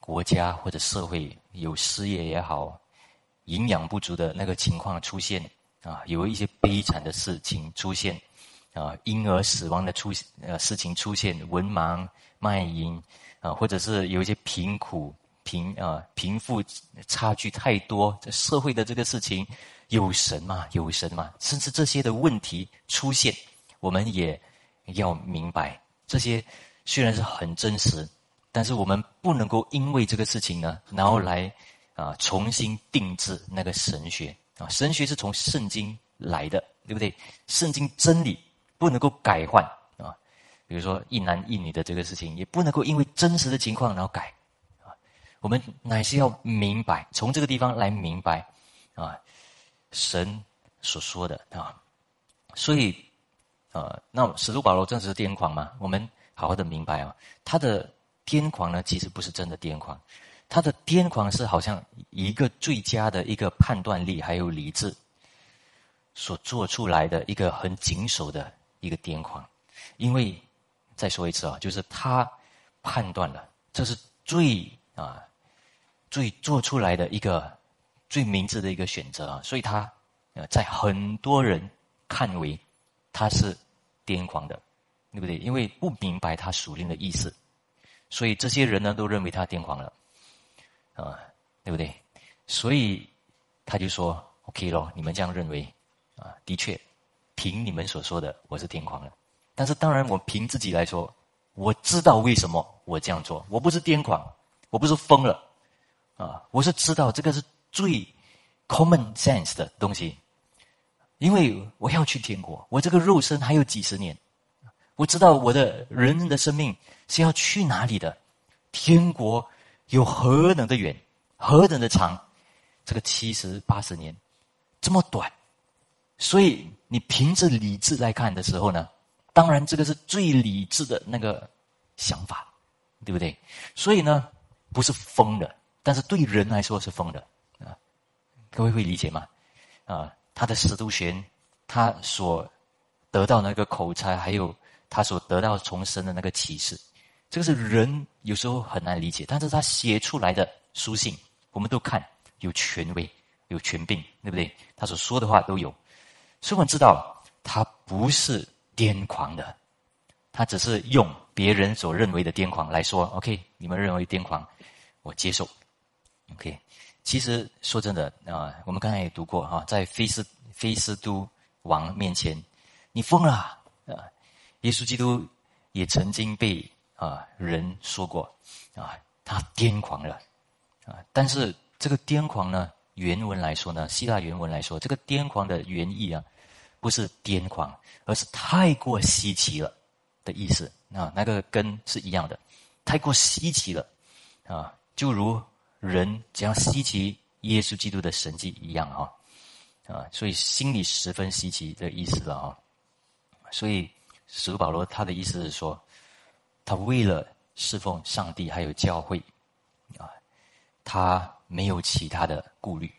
国家或者社会有失业也好，营养不足的那个情况出现啊，有一些悲惨的事情出现。啊，婴儿死亡的出呃事情出现，文盲、卖淫啊，或者是有一些贫苦、贫啊贫富差距太多，这社会的这个事情，有神吗？有神吗？甚至这些的问题出现，我们也要明白，这些虽然是很真实，但是我们不能够因为这个事情呢，然后来啊重新定制那个神学啊，神学是从圣经来的，对不对？圣经真理。不能够改换啊，比如说一男一女的这个事情，也不能够因为真实的情况然后改啊。我们乃是要明白，从这个地方来明白啊，神所说的啊。所以啊，那使徒保罗真的是癫狂吗？我们好好的明白啊，他的癫狂呢，其实不是真的癫狂，他的癫狂是好像一个最佳的一个判断力还有理智所做出来的一个很谨守的。一个癫狂，因为再说一次啊，就是他判断了这是最啊最做出来的一个最明智的一个选择啊，所以他呃在很多人看为他是癫狂的，对不对？因为不明白他属灵的意思，所以这些人呢都认为他癫狂了啊，对不对？所以他就说 OK 咯，你们这样认为啊，的确。凭你们所说的，我是癫狂了。但是当然，我凭自己来说，我知道为什么我这样做。我不是癫狂，我不是疯了，啊，我是知道这个是最 common sense 的东西。因为我要去天国，我这个肉身还有几十年，我知道我的人的生命是要去哪里的，天国有何等的远，何等的长，这个七十八十年这么短，所以你凭着理智来看的时候呢，当然这个是最理智的那个想法，对不对？所以呢，不是疯的，但是对人来说是疯的啊，各位会理解吗？啊，他的使徒玄，他所得到那个口才，还有他所得到重生的那个启示，这个是人有时候很难理解。但是他写出来的书信，我们都看有权威、有权柄，对不对？他所说的话都有，所以我们知道他不是癫狂的，他只是用别人所认为的癫狂来说。OK，你们认为癫狂，我接受。OK，其实说真的啊，我们刚才也读过哈，在菲斯菲斯都王面前。你疯了啊！耶稣基督也曾经被啊人说过啊，他癫狂了啊。但是这个癫狂呢，原文来说呢，希腊原文来说，这个癫狂的原意啊，不是癫狂，而是太过稀奇了的意思啊。那个根是一样的，太过稀奇了啊，就如人只要稀奇耶稣基督的神迹一样啊啊，所以心里十分稀奇的意思了啊。所以，使徒保罗他的意思是说，他为了侍奉上帝还有教会，啊，他没有其他的顾虑，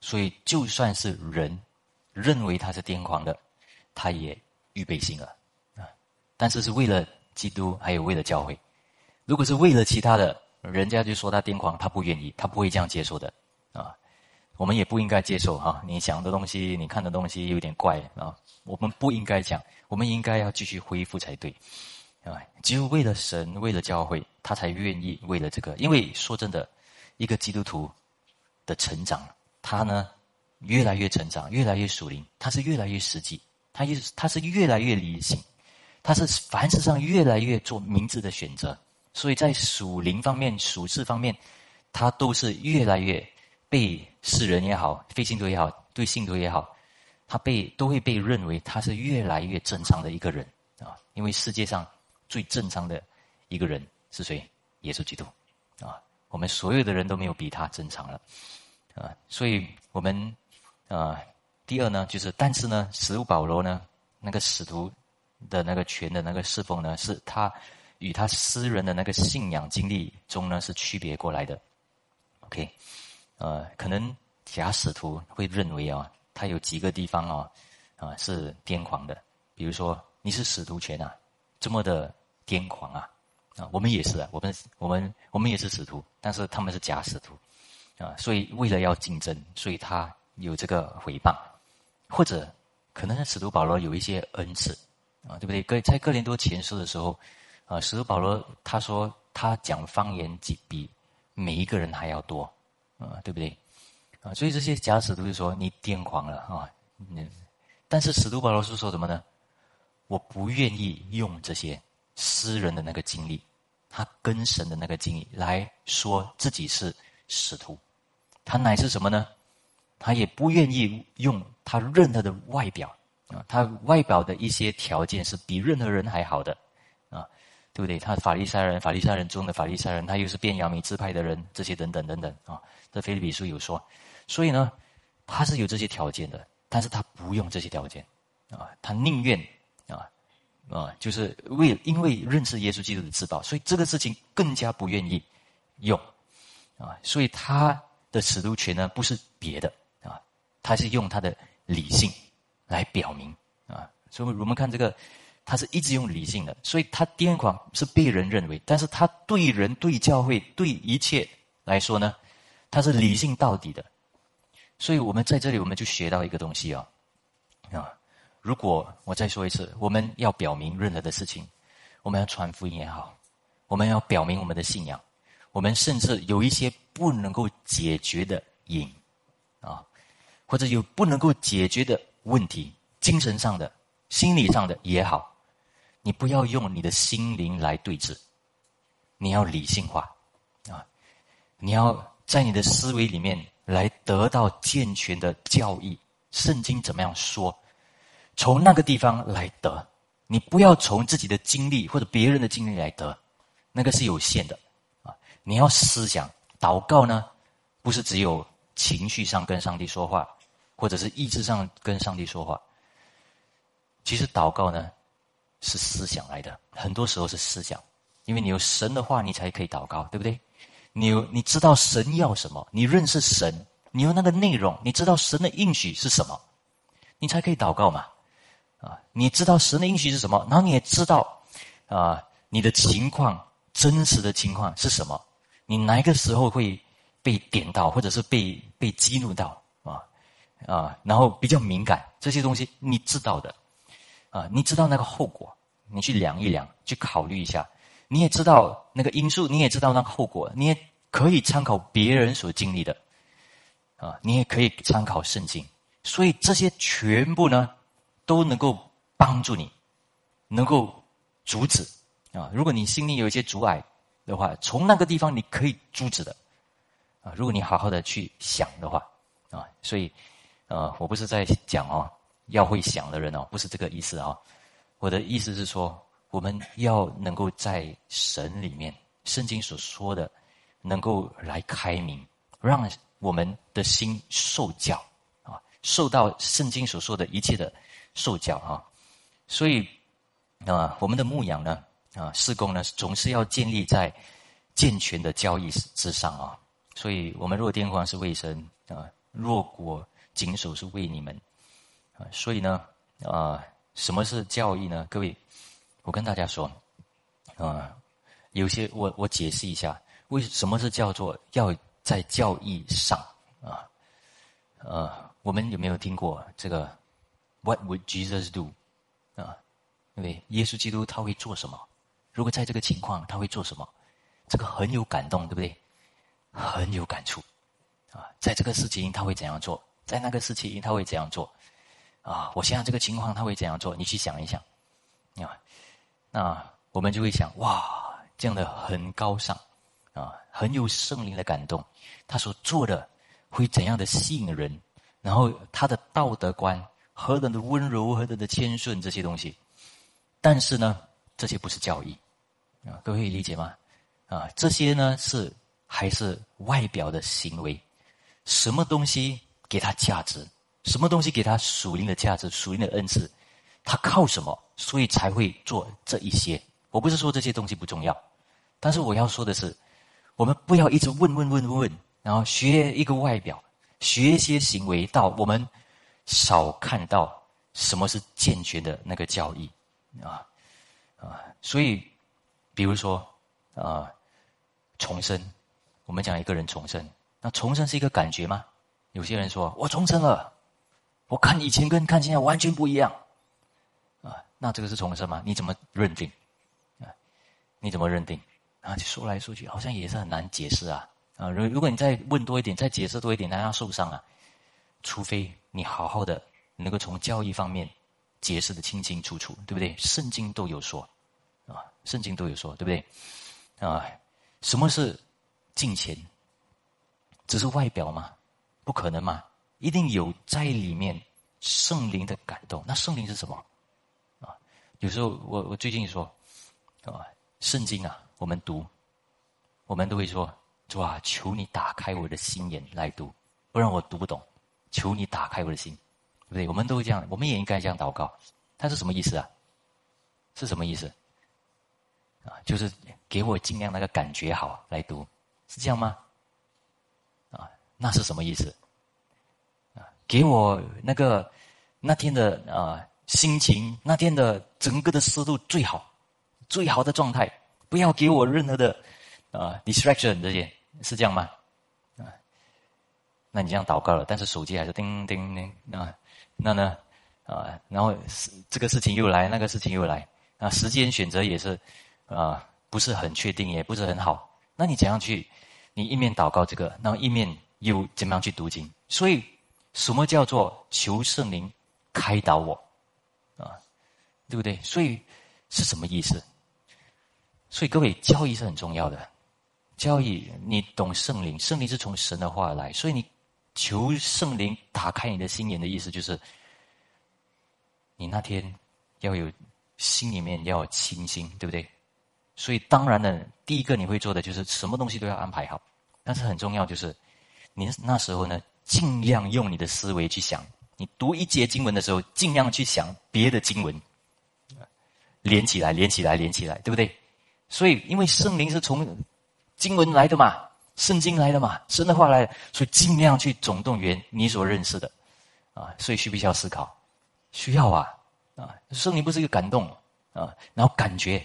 所以就算是人认为他是癫狂的，他也预备心了啊。但是是为了基督还有为了教会，如果是为了其他的，人家就说他癫狂，他不愿意，他不会这样接受的啊。我们也不应该接受哈，你想的东西，你看的东西有点怪啊，我们不应该讲。我们应该要继续恢复才对，啊！只有为了神，为了教会，他才愿意为了这个。因为说真的，一个基督徒的成长，他呢越来越成长，越来越属灵，他是越来越实际，他也他是越来越理性，他是凡事上越来越做明智的选择。所以在属灵方面、属事方面，他都是越来越被世人也好、非信徒也好、对信徒也好。他被都会被认为他是越来越正常的一个人啊，因为世界上最正常的一个人是谁？耶稣基督啊，我们所有的人都没有比他正常了啊，所以我们啊，第二呢，就是但是呢，使徒保罗呢，那个使徒的那个权的那个侍奉呢，是他与他私人的那个信仰经历中呢是区别过来的。OK，呃，可能假使徒会认为啊。他有几个地方啊，啊是癫狂的，比如说你是使徒权啊，这么的癫狂啊，啊我们也是啊，我们我们我们也是使徒，但是他们是假使徒，啊所以为了要竞争，所以他有这个诽谤，或者可能使徒保罗有一些恩赐啊，对不对？哥在哥林多前书的时候，啊使徒保罗他说他讲方言比比每一个人还要多，啊对不对？啊，所以这些假使徒就说你癫狂了啊！嗯，但是使徒保罗是说什么呢？我不愿意用这些私人的那个经历，他跟神的那个经历来说自己是使徒。他乃是什么呢？他也不愿意用他任何的外表啊，他外表的一些条件是比任何人还好的啊，对不对？他法利赛人，法利赛人中的法利赛人，他又是变亚美支派的人，这些等等等等啊。这菲利比书有说。所以呢，他是有这些条件的，但是他不用这些条件，啊，他宁愿啊，就是为因为认识耶稣基督的自保，所以这个事情更加不愿意用，啊，所以他的尺度权呢不是别的啊，他是用他的理性来表明啊，所以我们看这个，他是一直用理性的，所以他癫狂是被人认为，但是他对人、对教会、对一切来说呢，他是理性到底的。所以我们在这里，我们就学到一个东西啊，啊！如果我再说一次，我们要表明任何的事情，我们要传福音也好，我们要表明我们的信仰，我们甚至有一些不能够解决的瘾啊，或者有不能够解决的问题，精神上的、心理上的也好，你不要用你的心灵来对峙，你要理性化啊，你要在你的思维里面。来得到健全的教义，圣经怎么样说？从那个地方来得你不要从自己的经历或者别人的经历来得，那个是有限的啊！你要思想祷告呢，不是只有情绪上跟上帝说话，或者是意志上跟上帝说话。其实祷告呢，是思想来的，很多时候是思想，因为你有神的话，你才可以祷告，对不对？你有你知道神要什么，你认识神，你有那个内容，你知道神的应许是什么，你才可以祷告嘛。啊，你知道神的应许是什么？然后你也知道，啊，你的情况真实的情况是什么？你哪一个时候会被点到，或者是被被激怒到啊？啊，然后比较敏感，这些东西你知道的，啊，你知道那个后果，你去量一量，去考虑一下，你也知道那个因素，你也知道那个后果，你也可以参考别人所经历的，啊，你也可以参考圣经，所以这些全部呢。都能够帮助你，能够阻止啊！如果你心里有一些阻碍的话，从那个地方你可以阻止的啊！如果你好好的去想的话啊，所以呃，我不是在讲哦，要会想的人哦，不是这个意思啊。我的意思是说，我们要能够在神里面，圣经所说的，能够来开明，让我们的心受教啊，受到圣经所说的一切的。受教啊，所以啊，我们的牧养呢，啊，施工呢，总是要建立在健全的交易之上啊。所以，我们若电光是为神啊，若果谨守是为你们啊。所以呢，啊，什么是教义呢？各位，我跟大家说啊，有些我我解释一下，为什么是叫做要在教义上啊？呃，我们有没有听过这个？What would Jesus do？啊，对不对？耶稣基督他会做什么？如果在这个情况，他会做什么？这个很有感动，对不对？很有感触啊！在这个事情他会怎样做？在那个事情他会怎样做？啊！我现在这个情况他会怎样做？你去想一想啊！那我们就会想：哇，这样的很高尚啊，很有圣灵的感动。他所做的会怎样的吸引人？然后他的道德观。何等的温柔，何等的谦顺，这些东西，但是呢，这些不是教义啊，各位理解吗？啊，这些呢是还是外表的行为，什么东西给他价值，什么东西给他属灵的价值，属灵的恩赐，他靠什么，所以才会做这一些？我不是说这些东西不重要，但是我要说的是，我们不要一直问问问问，然后学一个外表，学一些行为到我们。少看到什么是健全的那个教义啊啊！所以，比如说啊，重生，我们讲一个人重生，那重生是一个感觉吗？有些人说我重生了，我看以前跟看现在完全不一样啊，那这个是重生吗？你怎么认定啊？你怎么认定啊？说来说去好像也是很难解释啊啊！如如果你再问多一点，再解释多一点，那要受伤啊。除非你好好的能够从教义方面解释的清清楚楚，对不对？圣经都有说，啊，圣经都有说，对不对？啊，什么是金钱？只是外表吗？不可能嘛？一定有在里面圣灵的感动。那圣灵是什么？啊，有时候我我最近说，啊，圣经啊，我们读，我们都会说，主啊，求你打开我的心眼来读，不然我读不懂。求你打开我的心，对不对？我们都会这样，我们也应该这样祷告。它是什么意思啊？是什么意思？啊，就是给我尽量那个感觉好来读，是这样吗？啊，那是什么意思？啊，给我那个那天的啊心情，那天的整个的思路最好，最好的状态，不要给我任何的啊 distraction 这些，是这样吗？那你这样祷告了，但是手机还是叮叮叮啊，那呢啊，然后这个事情又来，那个事情又来啊，时间选择也是啊，不是很确定，也不是很好。那你怎样去？你一面祷告这个，然后一面又怎么样去读经？所以，什么叫做求圣灵开导我啊？对不对？所以是什么意思？所以各位，教义是很重要的。教义，你懂圣灵，圣灵是从神的话来，所以你。求圣灵打开你的心眼的意思，就是你那天要有心里面要清新，对不对？所以当然呢，第一个你会做的就是什么东西都要安排好，但是很重要就是，你那时候呢，尽量用你的思维去想。你读一节经文的时候，尽量去想别的经文，连起来，连起来，连起来，对不对？所以，因为圣灵是从经文来的嘛，圣经来的嘛，神的话来的，所以尽量去总动员你所认识的，啊，所以需不需要思考？需要啊，啊，圣灵不是一个感动啊，然后感觉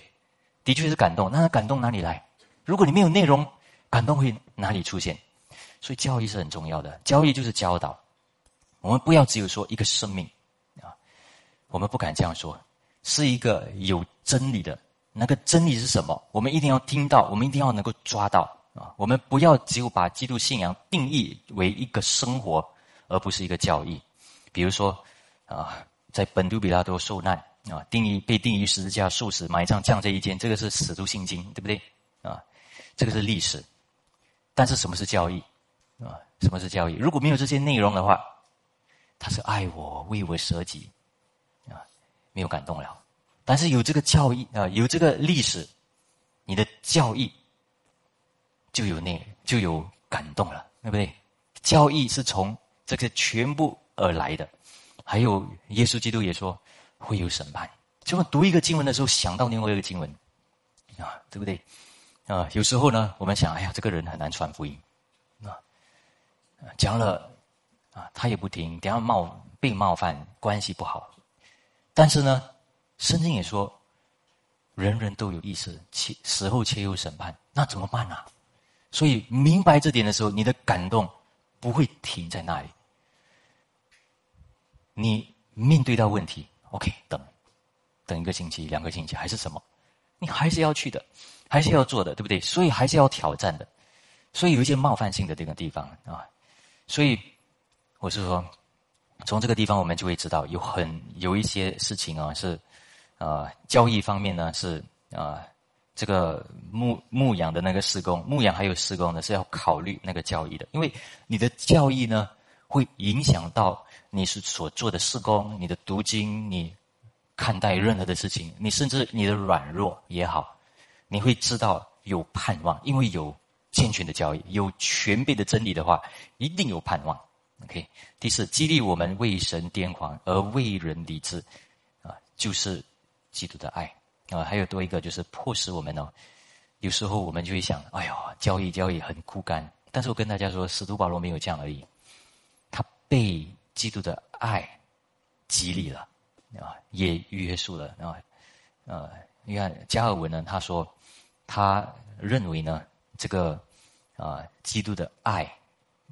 的确是感动，那感动哪里来？如果你没有内容，感动会哪里出现？所以教育是很重要的，教育就是教导。我们不要只有说一个生命，啊，我们不敢这样说，是一个有真理的那个真理是什么？我们一定要听到，我们一定要能够抓到啊！我们不要只有把基督信仰定义为一个生活，而不是一个教义。比如说啊，在本都比拉多受难啊，定义被定义十字架受死埋葬这样这一件，这个是使徒信经，对不对？啊，这个是历史。但是什么是教义？啊，什么是教义？如果没有这些内容的话。他是爱我，为我舍己，啊，没有感动了。但是有这个教义啊，有这个历史，你的教义就有那就有感动了，对不对？教义是从这个全部而来的。还有耶稣基督也说会有审判。就我读一个经文的时候，想到另外一个经文，啊，对不对？啊，有时候呢，我们想，哎呀，这个人很难传福音，啊，讲了。啊，他也不听，等下冒被冒犯，关系不好。但是呢，圣经也说，人人都有意识，切死后切有审判，那怎么办呢？所以明白这点的时候，你的感动不会停在那里。你面对到问题，OK，等，等一个星期、两个星期还是什么，你还是要去的，还是要做的，对不对？所以还是要挑战的。所以有一些冒犯性的这个地方啊，所以。我是说，从这个地方我们就会知道，有很有一些事情啊，是，呃，交易方面呢是啊，这个牧牧羊的那个施工，牧羊还有施工呢是要考虑那个教义的，因为你的教义呢会影响到你是所做的施工，你的读经，你看待任何的事情，你甚至你的软弱也好，你会知道有盼望，因为有健全的教义，有全备的真理的话，一定有盼望。OK，第四，激励我们为神癫狂而为人理智，啊，就是基督的爱啊。还有多一个就是迫使我们哦，有时候我们就会想，哎呦，交易交易很枯干。但是我跟大家说，使徒保罗没有这样而已，他被基督的爱激励了啊，也约束了啊。呃，你看加尔文呢，他说他认为呢，这个啊，基督的爱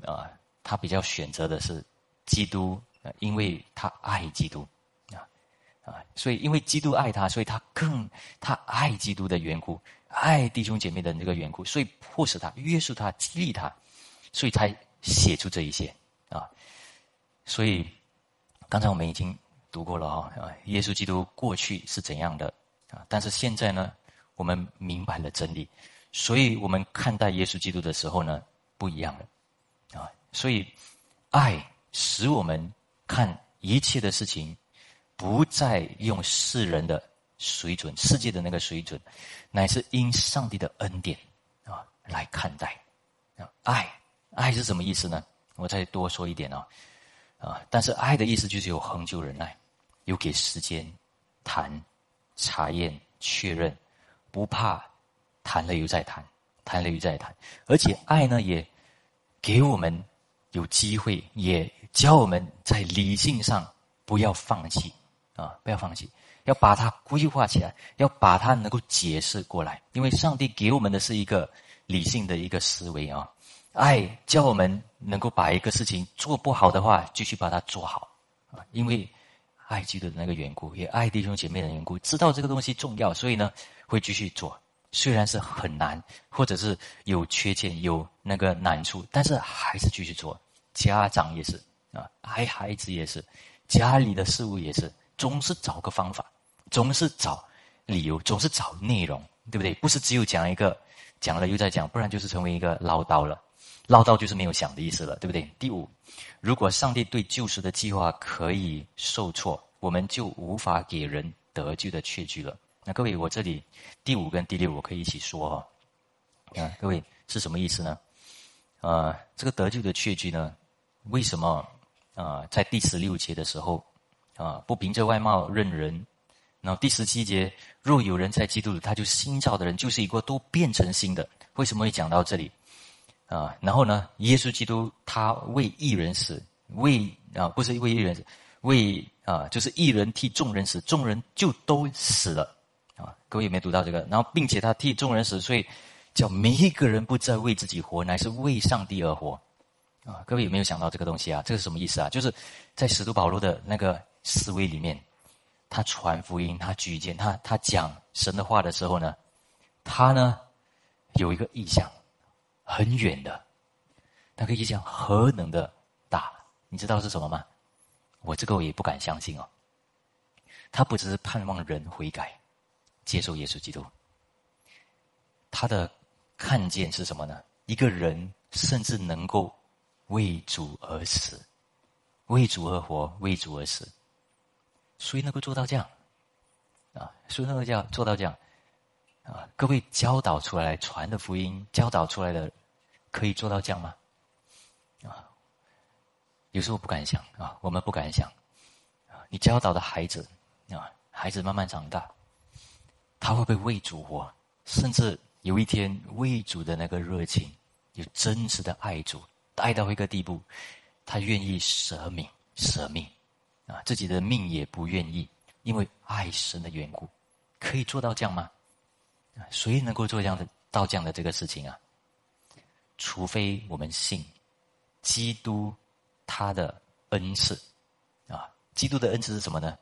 啊。他比较选择的是基督，因为他爱基督，啊，所以因为基督爱他，所以他更他爱基督的缘故，爱弟兄姐妹的这个缘故，所以迫使他约束他激励他，所以才写出这一些啊。所以刚才我们已经读过了哈啊，耶稣基督过去是怎样的啊？但是现在呢，我们明白了真理，所以我们看待耶稣基督的时候呢，不一样了啊。所以，爱使我们看一切的事情，不再用世人的水准、世界的那个水准，乃是因上帝的恩典啊来看待。啊，爱，爱是什么意思呢？我再多说一点啊，啊，但是爱的意思就是有恒久忍耐，有给时间谈、查验、确认，不怕谈了又再谈，谈了又再谈，而且爱呢也给我们。有机会也教我们在理性上不要放弃啊，不要放弃，要把它规划起来，要把它能够解释过来。因为上帝给我们的是一个理性的一个思维啊，爱教我们能够把一个事情做不好的话，继续把它做好啊。因为爱基督的那个缘故，也爱弟兄姐妹的缘故，知道这个东西重要，所以呢会继续做。虽然是很难，或者是有缺陷、有那个难处，但是还是继续做。家长也是啊，爱孩子也是，家里的事物也是，总是找个方法，总是找理由，总是找内容，对不对？不是只有讲一个，讲了又再讲，不然就是成为一个唠叨了。唠叨就是没有想的意思了，对不对？第五，如果上帝对救赎的计划可以受挫，我们就无法给人得救的确据了。那各位，我这里第五跟第六我可以一起说哈。啊，各位是什么意思呢？呃，这个得救的确据呢，为什么啊在第十六节的时候啊不凭着外貌认人？然后第十七节，若有人在基督里，他就新造的人，就是一个都变成新的。为什么会讲到这里？啊，然后呢，耶稣基督他为一人死，为啊不是为一人死，为啊就是一人替众人死，众人就都死了。啊，各位有没有读到这个？然后并且他替众人死，所以叫每一个人不再为自己活，乃是为上帝而活。啊，各位有没有想到这个东西啊？这个是什么意思啊？就是在使徒保罗的那个思维里面。他传福音，他举荐，他他讲神的话的时候呢，他呢有一个意向，很远的，那个意向何等的大？你知道是什么吗？我这个我也不敢相信哦。他不只是盼望人悔改，接受耶稣基督，他的看见是什么呢？一个人甚至能够为主而死，为主而活，为主而死。谁能够做到这样？啊，谁能够这样做到这样？啊，各位教导出来传的福音，教导出来的，可以做到这样吗？啊，有时候不敢想啊，我们不敢想。你教导的孩子啊，孩子慢慢长大，他会不会为主活？甚至有一天为主的那个热情，有真实的爱主，爱到一个地步，他愿意舍命，舍命。啊，自己的命也不愿意，因为爱神的缘故，可以做到这样吗？啊，谁能够做这样的到这样的这个事情啊？除非我们信基督他的恩赐啊，基督的恩赐是什么呢？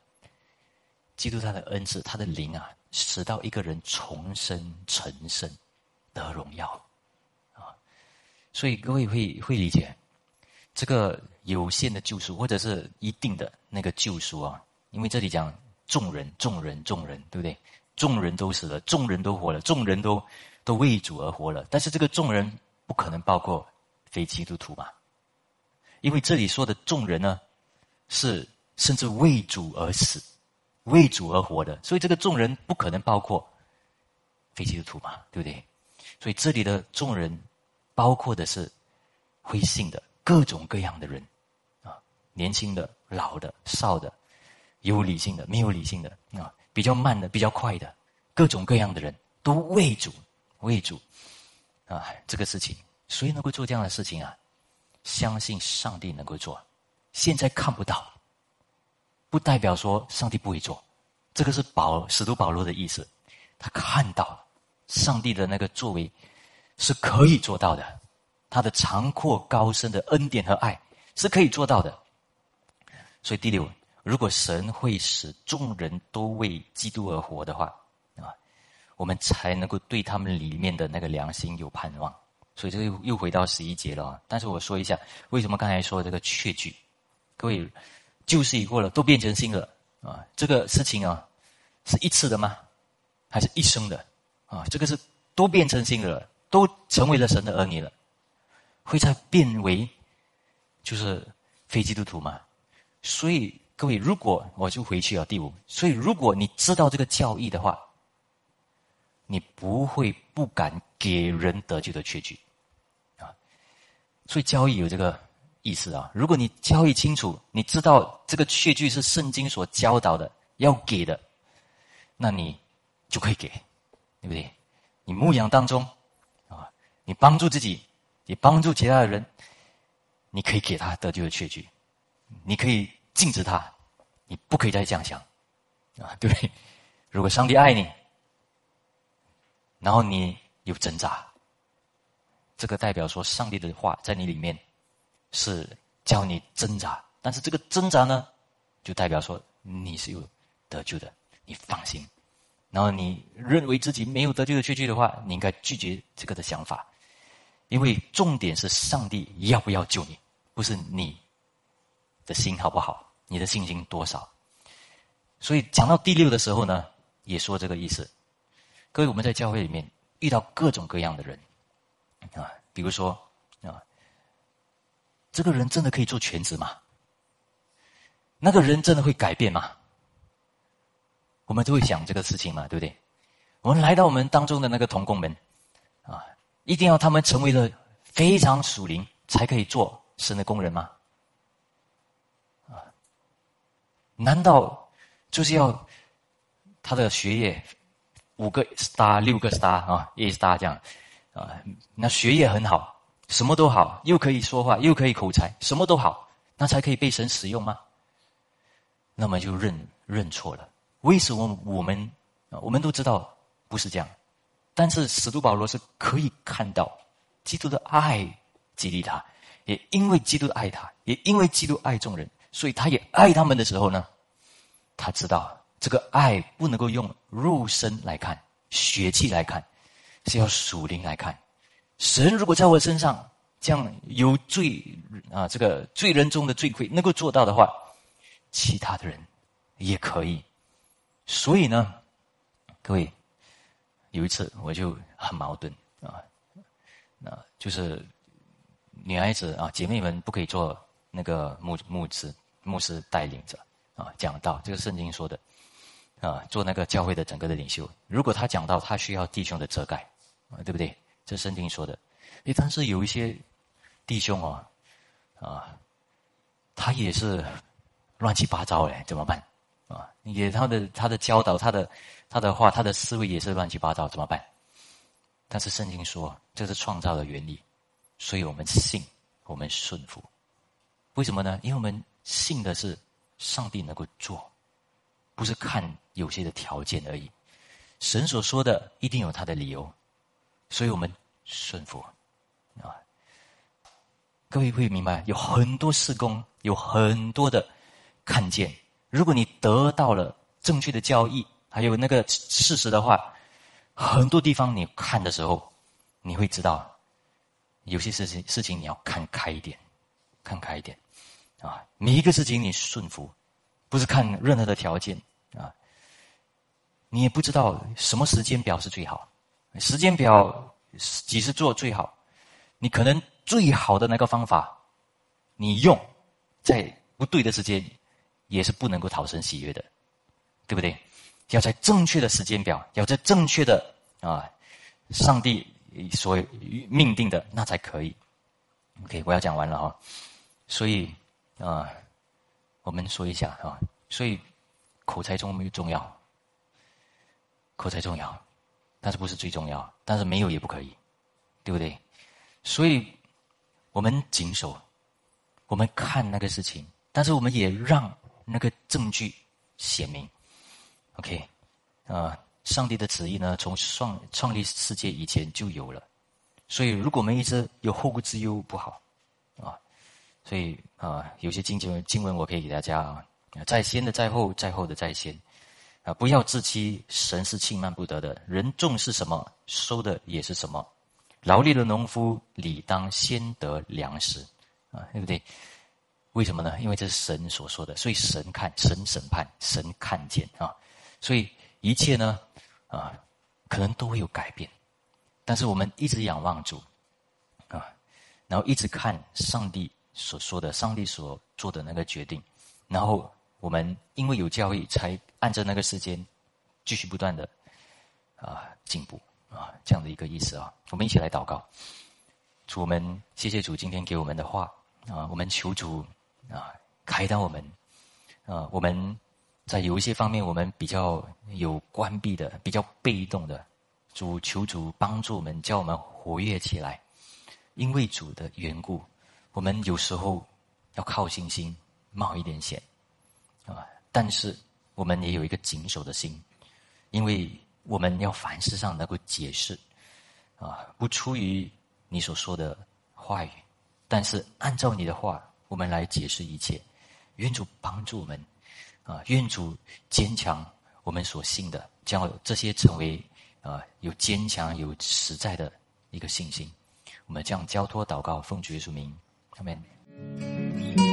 基督他的恩赐，他的灵啊，使到一个人重生成圣得荣耀啊，所以各位会会理解这个。有限的救赎，或者是一定的那个救赎啊，因为这里讲众人、众人、众人，对不对？众人都死了，众人都活了，众人都都为主而活了。但是这个众人不可能包括非基督徒嘛？因为这里说的众人呢，是甚至为主而死、为主而活的，所以这个众人不可能包括非基督徒嘛？对不对？所以这里的众人包括的是会信的各种各样的人。啊年轻的、老的、少的，有理性的、没有理性的啊，比较慢的、比较快的，各种各样的人都为主为主啊，这个事情谁能够做这样的事情啊？相信上帝能够做，现在看不到，不代表说上帝不会做。这个是保使徒保罗的意思，他看到上帝的那个作为是可以做到的，他的长阔高深的恩典和爱是可以做到的。所以第六，如果神会使众人都为基督而活的话，啊，我们才能够对他们里面的那个良心有盼望。所以这个又又回到十一节了。但是我说一下，为什么刚才说这个确据？各位，旧事已过了，都变成新了啊！这个事情啊，是一次的吗？还是一生的？啊，这个是都变成新的了，都成为了神的儿女了，会再变为就是非基督徒吗？所以，各位，如果我就回去了第五。所以，如果你知道这个教义的话，你不会不敢给人得救的确据，啊。所以，教义有这个意思啊。如果你教义清楚，你知道这个确据是圣经所教导的，要给的，那你就可以给，对不对？你牧养当中，啊，你帮助自己，你帮助其他的人，你可以给他得救的确据。你可以禁止他，你不可以再这样想，啊，对。如果上帝爱你，然后你有挣扎，这个代表说上帝的话在你里面是教你挣扎，但是这个挣扎呢，就代表说你是有得救的，你放心。然后你认为自己没有得救的确据的话，你应该拒绝这个的想法，因为重点是上帝要不要救你，不是你。的心好不好？你的信心多少？所以讲到第六的时候呢，也说这个意思。各位，我们在教会里面遇到各种各样的人啊，比如说啊，这个人真的可以做全职吗？那个人真的会改变吗？我们都会想这个事情嘛，对不对？我们来到我们当中的那个童工们，一定要他们成为了非常属灵，才可以做神的工人吗？啊，难道就是要他的学业五个 star 六个 star 啊，A star 这样啊？那学业很好，什么都好，又可以说话，又可以口才，什么都好，那才可以被神使用吗？那么就认认错了。为什么我们啊？我们都知道。不是这样，但是使徒保罗是可以看到基督的爱激励他，也因为基督爱他，也因为基督爱众人，所以他也爱他们的时候呢，他知道这个爱不能够用肉身来看，血气来看，是要属灵来看。神如果在我身上这样有罪啊，这个罪人中的罪魁能够做到的话，其他的人也可以。所以呢，各位。有一次我就很矛盾啊，那就是女孩子啊，姐妹们不可以做那个牧牧师，牧师带领着啊讲道，这个圣经说的啊，做那个教会的整个的领袖。如果他讲到他需要弟兄的遮盖啊，对不对？这圣经说的。诶，但是有一些弟兄哦，啊，他也是乱七八糟哎，怎么办？啊，也他的他的教导他的。他的话，他的思维也是乱七八糟，怎么办？但是圣经说这是创造的原理，所以我们信，我们顺服。为什么呢？因为我们信的是上帝能够做，不是看有些的条件而已。神所说的一定有他的理由，所以我们顺服。啊，各位会明白，有很多事工，有很多的看见。如果你得到了正确的教义。还有那个事实的话，很多地方你看的时候，你会知道，有些事情事情你要看开一点，看开一点，啊，每一个事情你顺服，不是看任何的条件啊，你也不知道什么时间表是最好，时间表几时做最好，你可能最好的那个方法，你用在不对的时间，也是不能够讨生喜悦的，对不对？要在正确的时间表，要在正确的啊，上帝所命定的那才可以。OK，我要讲完了哈。所以啊，我们说一下啊，所以口才重不重要？口才重要，但是不是最重要？但是没有也不可以，对不对？所以我们谨守，我们看那个事情，但是我们也让那个证据显明。OK，啊，上帝的旨意呢，从创创立世界以前就有了，所以如果我们一直有后顾之忧，不好，啊，所以啊，有些经经经文我可以给大家啊，在先的在后，在后的在先，啊，不要自欺，神是轻慢不得的，人种是什么，收的也是什么，劳力的农夫理当先得粮食，啊，对不对？为什么呢？因为这是神所说的，所以神看，神审判，神看见啊。所以一切呢，啊，可能都会有改变，但是我们一直仰望主，啊，然后一直看上帝所说的，上帝所做的那个决定，然后我们因为有教育，才按照那个时间继续不断的啊进步啊这样的一个意思啊。我们一起来祷告，主我们谢谢主今天给我们的话啊，我们求主啊开导我们啊我们。在有一些方面，我们比较有关闭的、比较被动的，主求主帮助我们，叫我们活跃起来。因为主的缘故，我们有时候要靠信心冒一点险啊，但是我们也有一个谨守的心，因为我们要凡事上能够解释啊，不出于你所说的话语，但是按照你的话，我们来解释一切。愿主帮助我们。啊，愿主坚强我们所信的，将这些成为啊有坚强有实在的一个信心。我们将交托祷告，奉主耶稣名，阿门。